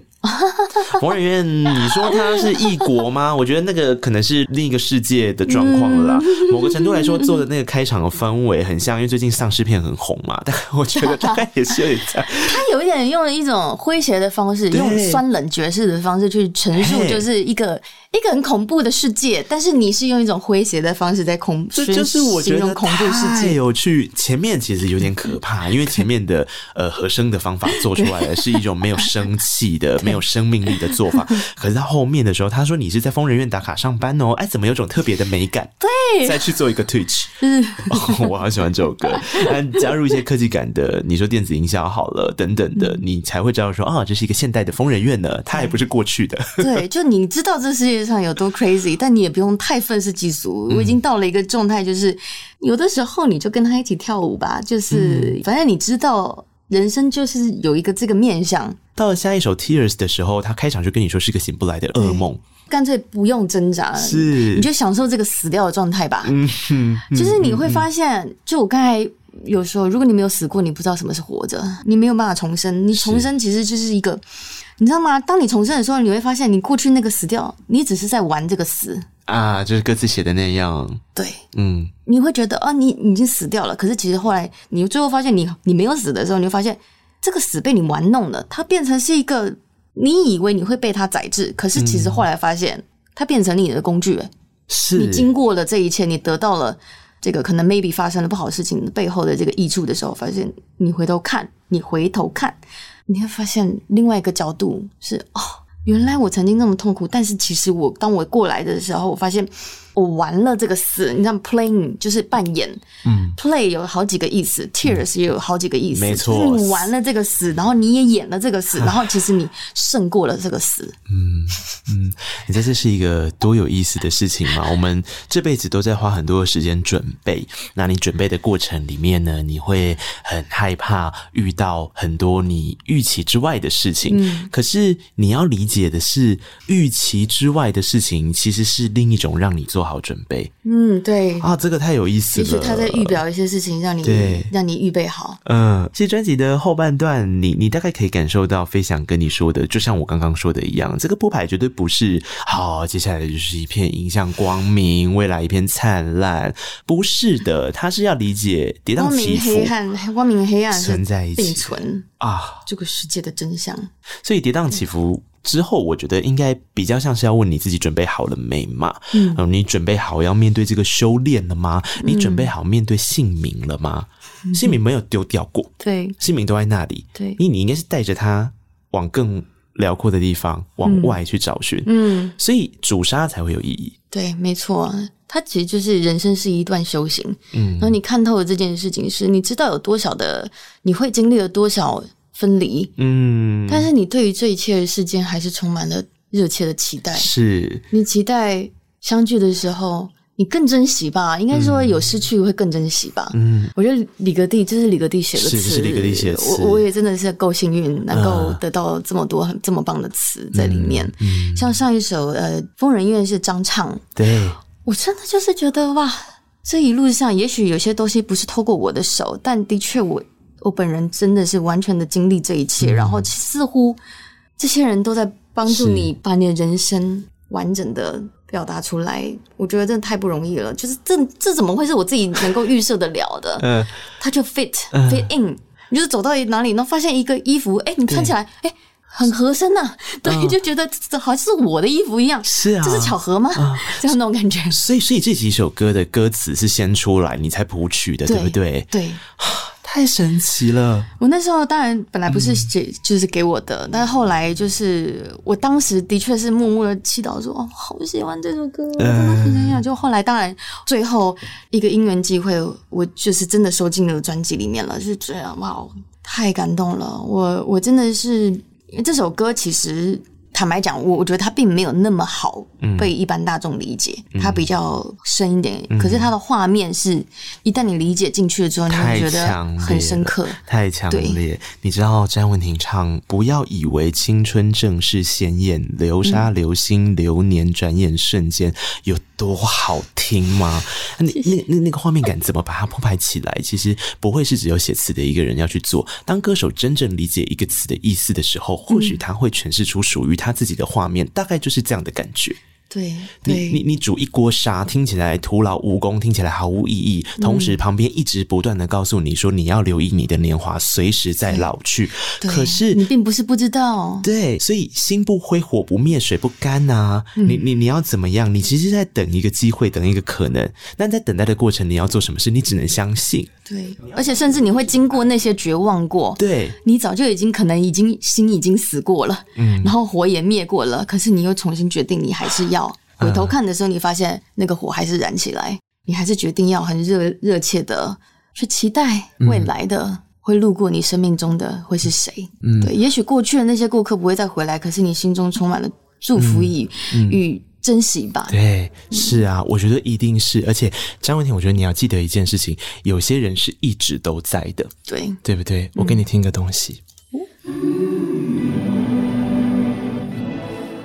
疯人院，你说他是异国吗？*laughs* 我觉得那个可能是另一个世界的状况了啦。*laughs* 某个程度来说，做的那个开场的氛围很像，因为最近丧尸片很红嘛。*laughs* 但我觉得大概也是有点像。他有一点用了一种诙谐的方式，用酸冷爵士的方式去陈述，就是一个一个很恐怖的世界。但是你是用一种诙谐的方式在恐，这就是我觉得恐怖世界有趣。前面其实有点可怕，因为前面的呃和声的方法做出来的是一种没有生气的。没有生命力的做法，*laughs* 可是到后面的时候，他说你是在疯人院打卡上班哦，哎，怎么有种特别的美感？对，再去做一个 Twitch，*laughs* 哦，我好喜欢这首歌。但加入一些科技感的，你说电子音效好了等等的，你才会知道说啊，这是一个现代的疯人院呢，它还不是过去的。对，就你知道这世界上有多 crazy，但你也不用太愤世嫉俗。我已经到了一个状态，就是有的时候你就跟他一起跳舞吧，就是反正你知道。人生就是有一个这个面向。到了下一首《Tears》的时候，他开场就跟你说是个醒不来的噩梦，干脆不用挣扎，是你就享受这个死掉的状态吧。嗯哼，就是你会发现，就我刚才有说，如果你没有死过，你不知道什么是活着，你没有办法重生。你重生其实就是一个，你知道吗？当你重生的时候，你会发现，你过去那个死掉，你只是在玩这个死。啊，就是歌词写的那样。对，嗯，你会觉得啊，你你已经死掉了。可是其实后来，你最后发现你，你你没有死的时候，你会发现这个死被你玩弄了，它变成是一个你以为你会被它宰制，可是其实后来发现它变成你的工具。是你经过了这一切，你得到了这个可能 maybe 发生了不好的事情背后的这个益处的时候，发现你回头看，你回头看，你会发现另外一个角度是哦。原来我曾经那么痛苦，但是其实我当我过来的时候，我发现。我玩了这个死，你知道 playing 就是扮演，嗯，play 有好几个意思，tears 也有好几个意思，没错，就是你玩了这个死，然后你也演了这个死，然后其实你胜过了这个死，嗯嗯，你知道这是一个多有意思的事情吗？我们这辈子都在花很多的时间准备，那你准备的过程里面呢，你会很害怕遇到很多你预期之外的事情，嗯，可是你要理解的是，预期之外的事情其实是另一种让你做。做好准备，嗯，对啊，这个太有意思了。其实他在预表一些事情，让你对让你预备好。嗯，其实专辑的后半段，你你大概可以感受到飞翔跟你说的，就像我刚刚说的一样，这个铺排绝对不是好，接下来就是一片影像光明，未来一片灿烂，不是的，他是要理解跌宕起伏，黑暗，光明黑暗存在一起并存啊，这个世界的真相。所以跌宕起伏。之后，我觉得应该比较像是要问你自己准备好了没嘛？嗯，你准备好要面对这个修炼了吗？嗯、你准备好面对姓名了吗？嗯、姓名没有丢掉过，对，姓名都在那里，对，因为你应该是带着它往更辽阔的地方往外去找寻，嗯，所以主杀才会有意义。对，没错，它其实就是人生是一段修行，嗯，然后你看透了这件事情是，你知道有多少的，你会经历了多少。分离，嗯，但是你对于这一切的事件还是充满了热切的期待。是你期待相聚的时候，你更珍惜吧？应该说有失去会更珍惜吧？嗯，我觉得李格弟这是李格弟写的词，是，是李格弟写的词。我我也真的是够幸运，能够得到这么多很、呃、这么棒的词在里面。嗯，像上一首呃《疯人院》是张唱，对，我真的就是觉得哇，这一路上也许有些东西不是透过我的手，但的确我。我本人真的是完全的经历这一切，嗯、然后似乎这些人都在帮助你把你的人生完整的表达出来。我觉得真的太不容易了，就是这这怎么会是我自己能够预设得了的？嗯，他就 fit、嗯、fit in，你就是走到哪里，然后发现一个衣服，哎，你穿起来，哎，很合身呐、啊，对，嗯、就觉得这好像是我的衣服一样。是啊，这是巧合吗？这 *laughs* 样那种感觉。所以，所以这几首歌的歌词是先出来，你才谱曲的，对，对不对？对。*sighs* 太神奇了！我那时候当然本来不是写，就是给我的，嗯、但后来就是我当时的确是默默的祈祷说：“哦，好喜欢这首歌，真的很想想。”就后来当然最后一个因缘机会，我就是真的收进了专辑里面了，就是这样哇，太感动了！我我真的是因为这首歌其实。坦白讲，我我觉得它并没有那么好被一般大众理解，嗯、它比较深一点。嗯、可是它的画面是，一旦你理解进去了之后，你会觉得很深刻，太强烈。你知道詹雯婷唱“不要以为青春正是鲜艳，流沙流星流年转眼瞬间”有多好听吗？*laughs* 那那那那个画面感怎么把它铺排起来？其实不会是只有写词的一个人要去做。当歌手真正理解一个词的意思的时候，或许他会诠释出属于他自己的画面，大概就是这样的感觉。对，对你你你煮一锅沙，听起来徒劳无功，听起来毫无意义。同时，旁边一直不断的告诉你说，你要留意你的年华随时在老去。可是你并不是不知道，对，所以心不灰，火不灭，水不干呐、啊。嗯、你你你要怎么样？你其实在等一个机会，等一个可能。但在等待的过程，你要做什么事？你只能相信。对，而且甚至你会经过那些绝望过。对，你早就已经可能已经心已经死过了，嗯，然后火也灭过了，可是你又重新决定，你还是要。回头看的时候，你发现那个火还是燃起来，你还是决定要很热热切的去期待未来的会路过你生命中的会是谁？嗯，对，也许过去的那些过客不会再回来，可是你心中充满了祝福与与珍惜吧？对，是啊，我觉得一定是。而且张文婷，我觉得你要记得一件事情，有些人是一直都在的，对，对不对？我给你听个东西。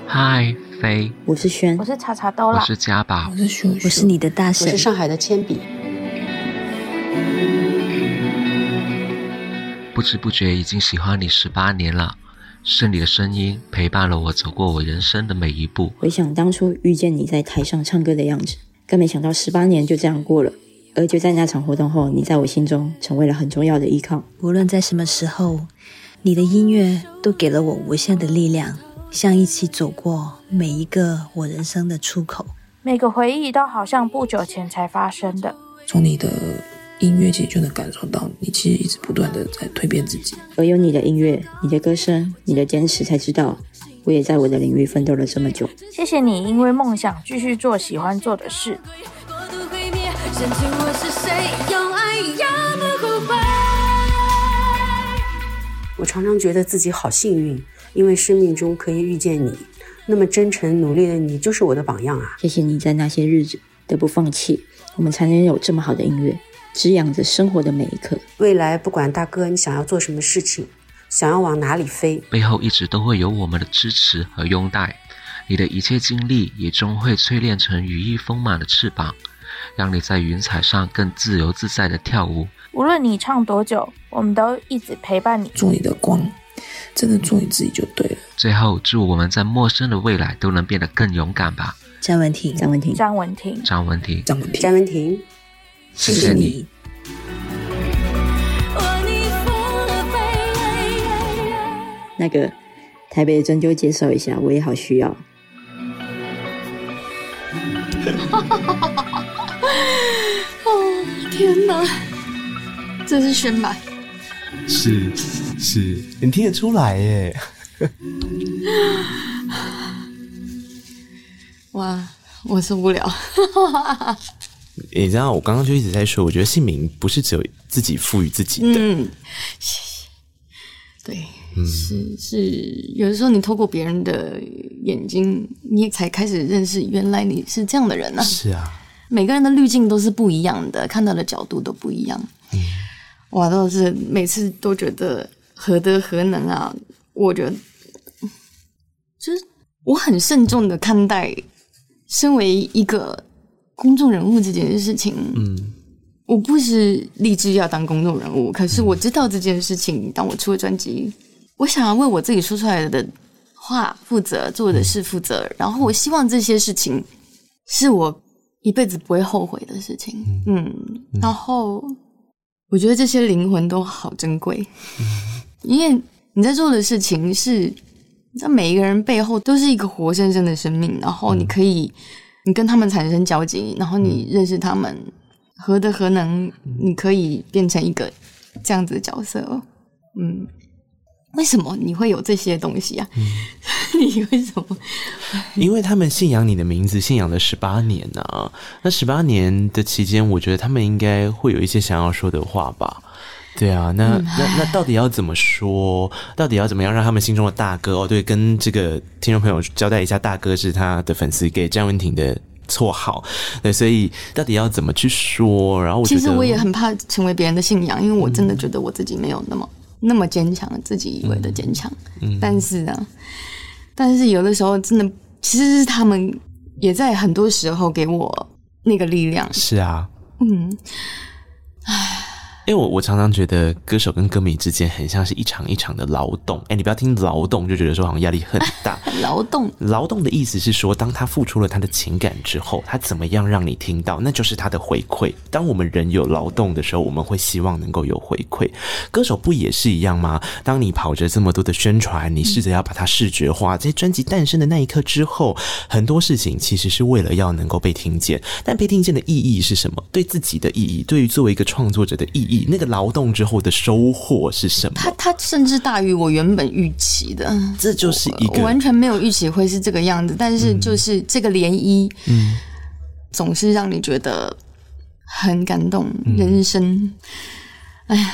嗨。飞，我是轩，我是茶茶刀啦，我是家宝，我是熊，我是你的大神，我是上海的铅笔。不知不觉已经喜欢你十八年了，是你的声音陪伴了我走过我人生的每一步。回想当初遇见你在台上唱歌的样子，更没想到十八年就这样过了。而就在那场活动后，你在我心中成为了很重要的依靠。无论在什么时候，你的音乐都给了我无限的力量。像一起走过每一个我人生的出口，每个回忆都好像不久前才发生的。从你的音乐其实就能感受到，你其实一直不断的在蜕变自己。而有你的音乐、你的歌声、你的坚持，才知道我也在我的领域奋斗了这么久。谢谢你，因为梦想继续做喜欢做的事。我常常觉得自己好幸运。因为生命中可以遇见你，那么真诚努力的你就是我的榜样啊！谢谢你在那些日子的不放弃，我们才能有这么好的音乐，滋养着生活的每一刻。未来不管大哥你想要做什么事情，想要往哪里飞，背后一直都会有我们的支持和拥戴。你的一切经历也终会淬炼成羽翼丰满的翅膀，让你在云彩上更自由自在的跳舞。无论你唱多久，我们都一直陪伴你，做你的光。真的做你自己就对了。最后，祝我们在陌生的未来都能变得更勇敢吧。张文婷，张文婷，张文婷，张文婷，张文婷，张文婷，谢谢你。那个台北的针灸介绍一下，我也好需要。*laughs* 哦，天哪，这是宣版。是是，你听得出来耶？*laughs* 哇，我受不了！你知道，我刚刚就一直在说，我觉得姓名不是只有自己赋予自己的。嗯，谢谢。对，嗯、是是，有的时候你透过别人的眼睛，你才开始认识，原来你是这样的人呢、啊。是啊，每个人的滤镜都是不一样的，看到的角度都不一样。嗯。哇，都是每次都觉得何德何能啊！我觉得，就是我很慎重的看待身为一个公众人物这件事情。嗯，我不是立志要当公众人物，可是我知道这件事情。当我出了专辑，我想要为我自己说出来的话负责，做的事负责。然后，我希望这些事情是我一辈子不会后悔的事情。嗯，然后。我觉得这些灵魂都好珍贵，因为你在做的事情是，你知道每一个人背后都是一个活生生的生命，然后你可以，你跟他们产生交集，然后你认识他们，何德何能，你可以变成一个这样子的角色，嗯。为什么你会有这些东西啊？嗯、*laughs* 你为什么？因为他们信仰你的名字，信仰了十八年呢、啊。那十八年的期间，我觉得他们应该会有一些想要说的话吧。对啊，那、嗯、那那到底要怎么说？到底要怎么样让他们心中的大哥哦？对，跟这个听众朋友交代一下，大哥是他的粉丝给詹文婷的绰号。对，所以到底要怎么去说？然后我其实我也很怕成为别人的信仰，因为我真的觉得我自己没有那么、嗯、那么坚强，自己以为的坚强。嗯，但是呢，但是有的时候真的其实是他们也在很多时候给我那个力量。是啊，嗯，唉。因为我我常常觉得歌手跟歌迷之间很像是一场一场的劳动。哎，你不要听劳动就觉得说好像压力很大。*laughs* 劳动，劳动的意思是说，当他付出了他的情感之后，他怎么样让你听到，那就是他的回馈。当我们人有劳动的时候，我们会希望能够有回馈。歌手不也是一样吗？当你跑着这么多的宣传，你试着要把它视觉化，在专辑诞生的那一刻之后，很多事情其实是为了要能够被听见。但被听见的意义是什么？对自己的意义，对于作为一个创作者的意义。那个劳动之后的收获是什么？它它甚至大于我原本预期的，这就是一个我完全没有预期会是这个样子。但是就是这个涟漪，嗯，总是让你觉得很感动。嗯、人生，哎呀。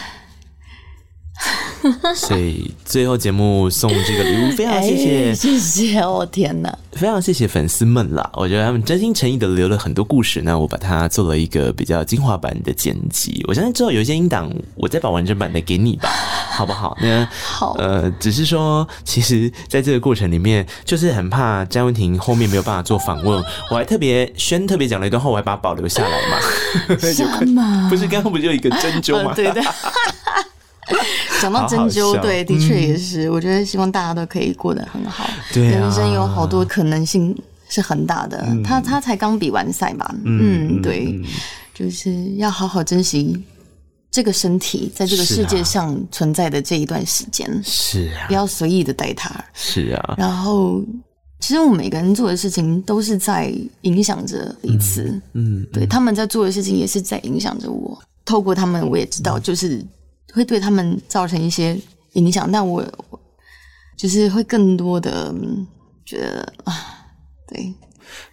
*laughs* 所以最后节目送这个礼物，非常谢谢，哎、谢谢我天哪，非常谢谢粉丝们啦！我觉得他们真心诚意的留了很多故事，那我把它做了一个比较精华版的剪辑。我相信之后有一些音档，我再把完整版的给你吧，*laughs* 好不好？那好，呃，只是说，其实在这个过程里面，就是很怕詹文婷后面没有办法做访问，我还特别宣特别讲了一段话，我还把它保留下来嘛。*laughs* 什么？不是刚刚不就一个针灸吗？呃、对对。*laughs* 讲到针灸，对，的确也是、嗯。我觉得希望大家都可以过得很好。对、啊，人生有好多可能性是很大的。嗯、他他才刚比完赛吧？嗯，嗯对嗯，就是要好好珍惜这个身体在这个世界上存在的这一段时间。是啊，不要随意的带他。是啊。然后，其实我们每个人做的事情都是在影响着彼此。嗯，嗯对，他们在做的事情也是在影响着我。透过他们，我也知道，就是。会对他们造成一些影响，但我就是会更多的觉得啊，对。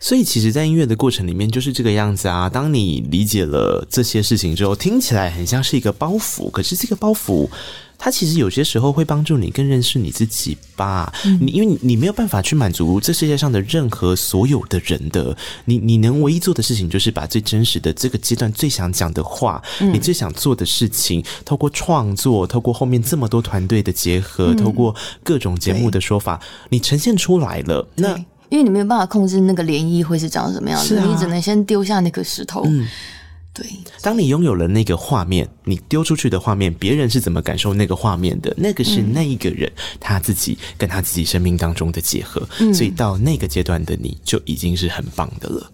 所以，其实，在音乐的过程里面，就是这个样子啊。当你理解了这些事情之后，听起来很像是一个包袱，可是这个包袱。它其实有些时候会帮助你更认识你自己吧。你因为你你没有办法去满足这世界上的任何所有的人的，你你能唯一做的事情就是把最真实的这个阶段最想讲的话，你最想做的事情，透过创作，透过后面这么多团队的结合，透过各种节目的说法，你呈现出来了。那因为你没有办法控制那个涟漪会是长什么样子，你只能先丢下那颗石头。对，当你拥有了那个画面，你丢出去的画面，别人是怎么感受那个画面的？那个是那一个人、嗯、他自己跟他自己生命当中的结合，嗯、所以到那个阶段的你就已经是很棒的了。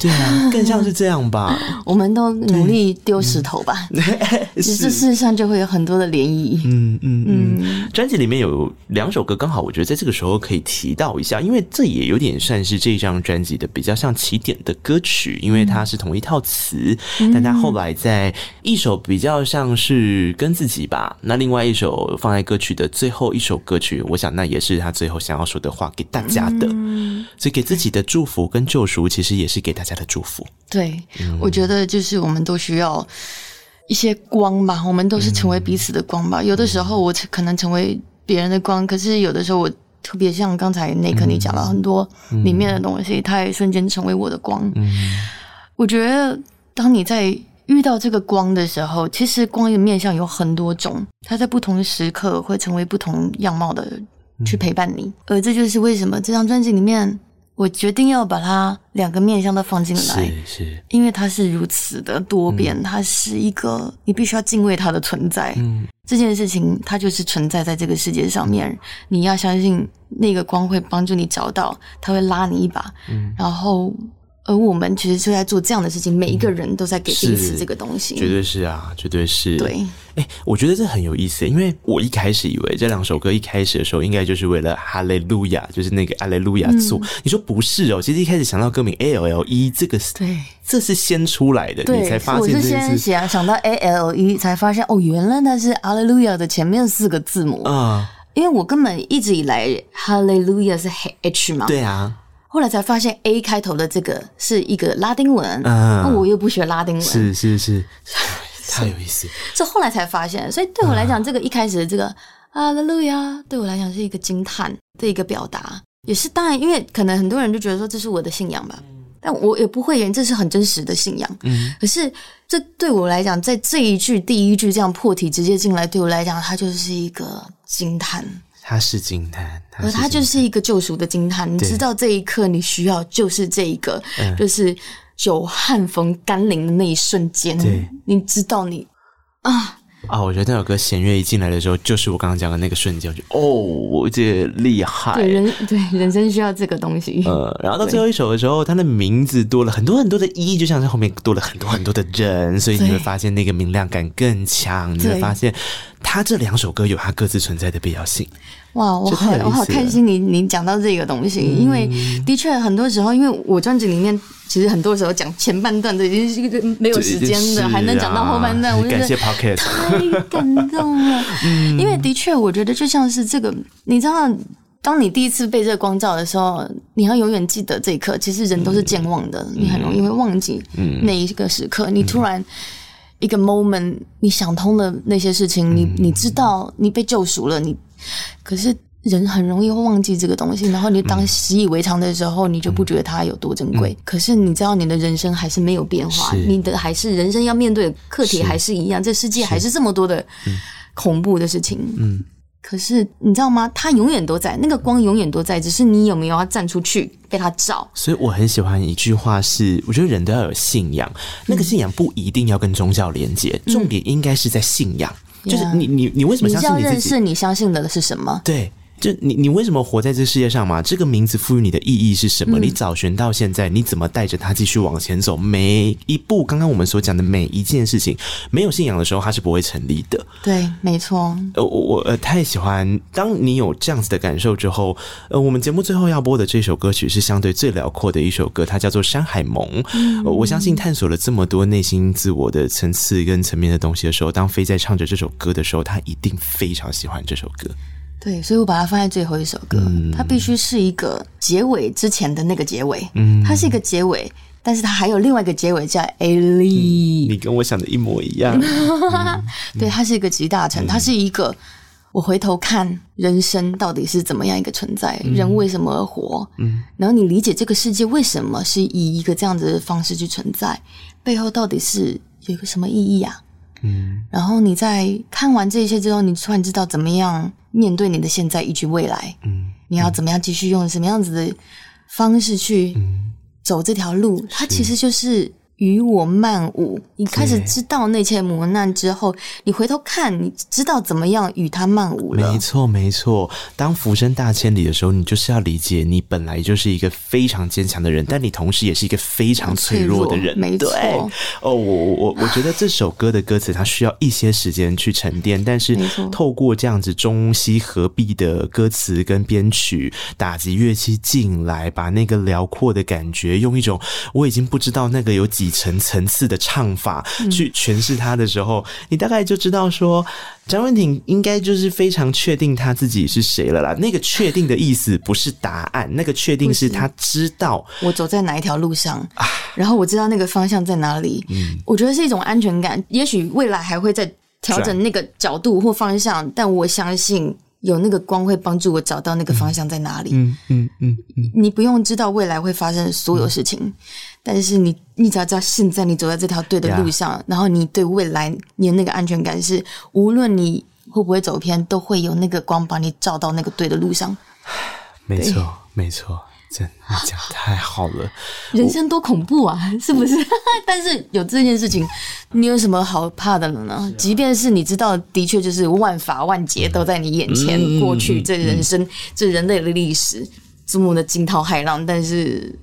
对啊，*laughs* 更像是这样吧。我们都努力丢石头吧，这世界上就会有很多的涟漪。嗯嗯嗯。专辑里面有两首歌，刚好我觉得在这个时候可以提到一下，因为这也有点算是这张专辑的比较像起点的歌曲，因为它是同一套词，但它后来在一首比较像是跟自己吧，那另外一首放在歌曲的最后一首歌曲，我想那也是他最后想要说的话给大家的，所以给自己的祝福跟救赎，其实也是给大家。家的祝福，对、嗯，我觉得就是我们都需要一些光吧，我们都是成为彼此的光吧。嗯、有的时候我可能成为别人的光，可是有的时候我特别像刚才那刻你讲了很多里面的东西，它、嗯、也瞬间成为我的光、嗯。我觉得当你在遇到这个光的时候，其实光的面相有很多种，它在不同的时刻会成为不同样貌的去陪伴你，嗯、而这就是为什么这张专辑里面。我决定要把它两个面向都放进来，是是，因为它是如此的多变，嗯、它是一个你必须要敬畏它的存在。嗯，这件事情它就是存在在这个世界上面，嗯、你要相信那个光会帮助你找到，它会拉你一把。嗯，然后。而我们其实就在做这样的事情，每一个人都在给彼此这个东西，绝对是啊，绝对是。对，哎、欸，我觉得这很有意思，因为我一开始以为这两首歌一开始的时候，应该就是为了哈利路亚，就是那个阿雷路亚做。你说不是哦？其实一开始想到歌名 A L L E，这个是对，这是先出来的，你才发现。我是先想想到 A L E，才发现哦，原来它是阿雷路亚的前面四个字母啊，因为我根本一直以来哈利路亚是 H 嘛，对啊。后来才发现，A 开头的这个是一个拉丁文，嗯，那我又不学拉丁文，是是是，*laughs* 太有意思。这后来才发现，所以对我来讲，这个一开始的这个哈利路亚，对我来讲是一个惊叹的一个表达，也是当然，因为可能很多人就觉得说这是我的信仰吧。但我也不会言，这是很真实的信仰。嗯，可是这对我来讲，在这一句第一句这样破题直接进来，对我来讲，它就是一个惊叹。它是惊叹，而他就是一个救赎的惊叹。你知道这一刻你需要就是这一个，对就是久旱逢甘霖的那一瞬间。对，你知道你啊。啊、哦，我觉得那首歌弦乐一进来的时候，就是我刚刚讲的那个瞬间，我觉得哦，这厉害。对人，对人生需要这个东西。呃，然后到最后一首的时候，它的名字多了很多很多的一，就像是后面多了很多很多的人，所以你会发现那个明亮感更强。你会发现，他这两首歌有它各自存在的必要性。哇，我好我好开心你你讲到这个东西，因为的确很多时候，因为我专辑里面其实很多时候讲前半段的已经是一个没有时间的，还能讲到后半段，我觉得太感动了。*laughs* 因为的确，我觉得就像是这个，你知道，当你第一次被这个光照的时候，你要永远记得这一刻。其实人都是健忘的，你很容易会忘记那一个时刻。你突然一个 moment，你想通了那些事情，你你知道你被救赎了，你。可是人很容易会忘记这个东西，然后你当习以为常的时候，你就不觉得它有多珍贵。可是你知道，你的人生还是没有变化，你的还是人生要面对的课题还是一样，这世界还是这么多的恐怖的事情。嗯，可是你知道吗？它永远都在，那个光永远都在，只是你有没有要站出去被它照。所以我很喜欢一句话是，我觉得人都要有信仰，那个信仰不一定要跟宗教连接，重点应该是在信仰。就是你你你为什么相信你自己？你要认识你相信的是什么？对。就你，你为什么活在这世界上嘛？这个名字赋予你的意义是什么？嗯、你找寻到现在，你怎么带着它继续往前走？每一步，刚刚我们所讲的每一件事情，没有信仰的时候，它是不会成立的。对，没错。呃，我我呃太喜欢，当你有这样子的感受之后，呃，我们节目最后要播的这首歌曲是相对最辽阔的一首歌，它叫做《山海盟》。嗯、呃，我相信探索了这么多内心自我的层次跟层面的东西的时候，当飞在唱着这首歌的时候，他一定非常喜欢这首歌。对，所以我把它放在最后一首歌，嗯、它必须是一个结尾之前的那个结尾，嗯，它是一个结尾，但是它还有另外一个结尾叫 A 利、嗯，你跟我想的一模一样，*laughs* 嗯、对，它是一个集大成，它是一个我回头看人生到底是怎么样一个存在，嗯、人为什么而活，嗯，然后你理解这个世界为什么是以一个这样子的方式去存在，背后到底是有一个什么意义啊？嗯，然后你在看完这一切之后，你突然知道怎么样面对你的现在以及未来。嗯，你要怎么样继续用什么样子的方式去走这条路？它其实就是。与我漫舞，你开始知道那些磨难之后，你回头看，你知道怎么样与他漫舞了。没错，没错。当浮生大千里的时候，你就是要理解，你本来就是一个非常坚强的人，但你同时也是一个非常脆弱的人。没错。哦，我我我我觉得这首歌的歌词它需要一些时间去沉淀，但是透过这样子中西合璧的歌词跟编曲，打击乐器进来，把那个辽阔的感觉，用一种我已经不知道那个有几。层层次的唱法去诠释他的时候，嗯、你大概就知道说，张文婷应该就是非常确定他自己是谁了啦。那个确定的意思不是答案，那个确定是他知道我走在哪一条路上，然后我知道那个方向在哪里。嗯，我觉得是一种安全感。也许未来还会再调整那个角度或方向，但我相信。有那个光会帮助我找到那个方向在哪里。嗯嗯嗯嗯，你不用知道未来会发生所有事情，但是你你只要知道现在你走在这条对的路上，然后你对未来你的那个安全感是，无论你会不会走偏，都会有那个光把你照到那个对的路上。没错，没错。真，的讲太好了，人生多恐怖啊，是不是？*laughs* 但是有这件事情，你有什么好怕的了呢？即便是你知道，的确就是万法万劫都在你眼前，过去这人生、这人类的历史这么的惊涛骇浪，但是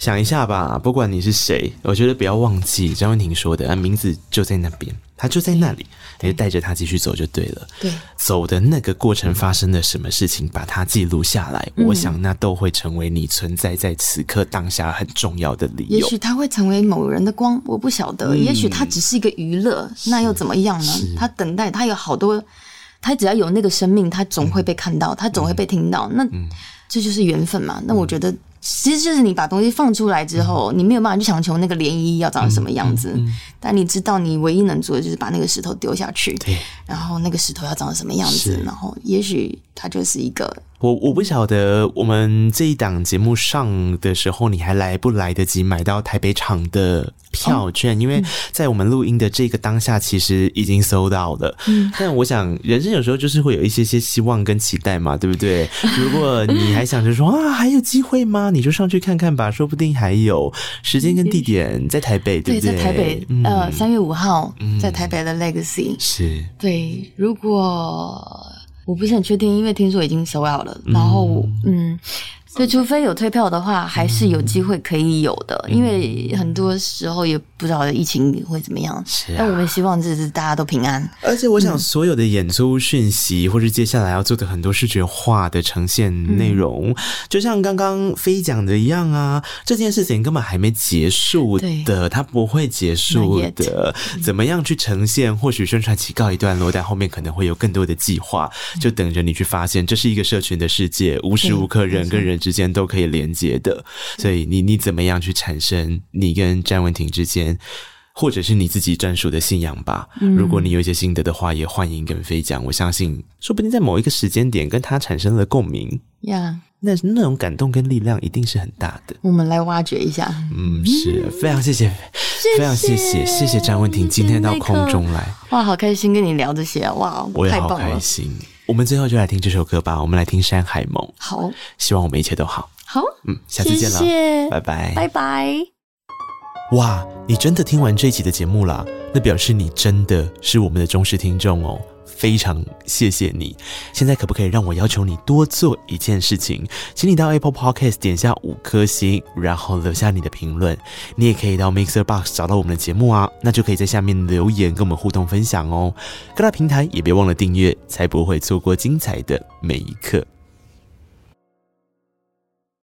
想一下吧，不管你是谁，我觉得不要忘记张文婷说的，啊名字就在那边。他就在那里，你就带着他继续走就对了。对，走的那个过程发生了什么事情，把它记录下来，嗯、我想那都会成为你存在在此刻当下很重要的理由。也许他会成为某人的光，我不晓得。嗯、也许他只是一个娱乐，那又怎么样呢？他等待，他有好多，他只要有那个生命，他总会被看到，他总会被听到。嗯、那这就是缘分嘛。那我觉得其实就是你把东西放出来之后，嗯、你没有办法去强求那个涟漪要长什么样子，嗯嗯嗯、但你知道你唯一能做的就是把那个石头丢下去，对，然后那个石头要长什么样子，然后也许它就是一个。我我不晓得我们这一档节目上的时候，你还来不来得及买到台北场的票券？哦、因为在我们录音的这个当下，其实已经 sold out 了。嗯，*laughs* 但我想人生有时候就是会有一些些希望跟期待嘛，对不对？如果 *laughs* 你还想着说啊，还有机会吗？你就上去看看吧，说不定还有时间跟地点在台北，对不对？对，在台北，嗯、呃，三月五号，在台北的 Legacy、嗯、是。对，如果。我不是很确定，因为听说已经收了。然后，嗯。对，除非有退票的话，还是有机会可以有的。嗯、因为很多时候也不知道疫情会怎么样。是、啊，但我们希望就是大家都平安。而且，我想所有的演出讯息，嗯、或是接下来要做的很多视觉化的呈现内容，嗯、就像刚刚飞讲的一样啊，这件事情根本还没结束的，它不会结束的。怎么样去呈现？或许宣传期告一段落，但后面可能会有更多的计划，就等着你去发现。这是一个社群的世界，无时无刻人跟人之间都可以连接的，所以你你怎么样去产生你跟詹文婷之间，或者是你自己专属的信仰吧？嗯、如果你有一些心得的话，也欢迎跟飞讲。我相信，说不定在某一个时间点跟他产生了共鸣呀，那那种感动跟力量一定是很大的。我们来挖掘一下。嗯，是非常谢谢，谢谢非常谢谢谢谢詹文婷今天到空中来，哇，好开心跟你聊这些，哇，我也好开心。我们最后就来听这首歌吧，我们来听《山海梦》。好，希望我们一切都好。好，嗯，下次见了，谢谢，拜拜，拜拜。哇，你真的听完这一集的节目了？那表示你真的是我们的忠实听众哦。非常谢谢你。现在可不可以让我要求你多做一件事情？请你到 Apple Podcast 点下五颗星，然后留下你的评论。你也可以到 Mixer Box 找到我们的节目啊，那就可以在下面留言跟我们互动分享哦。各大平台也别忘了订阅，才不会错过精彩的每一刻。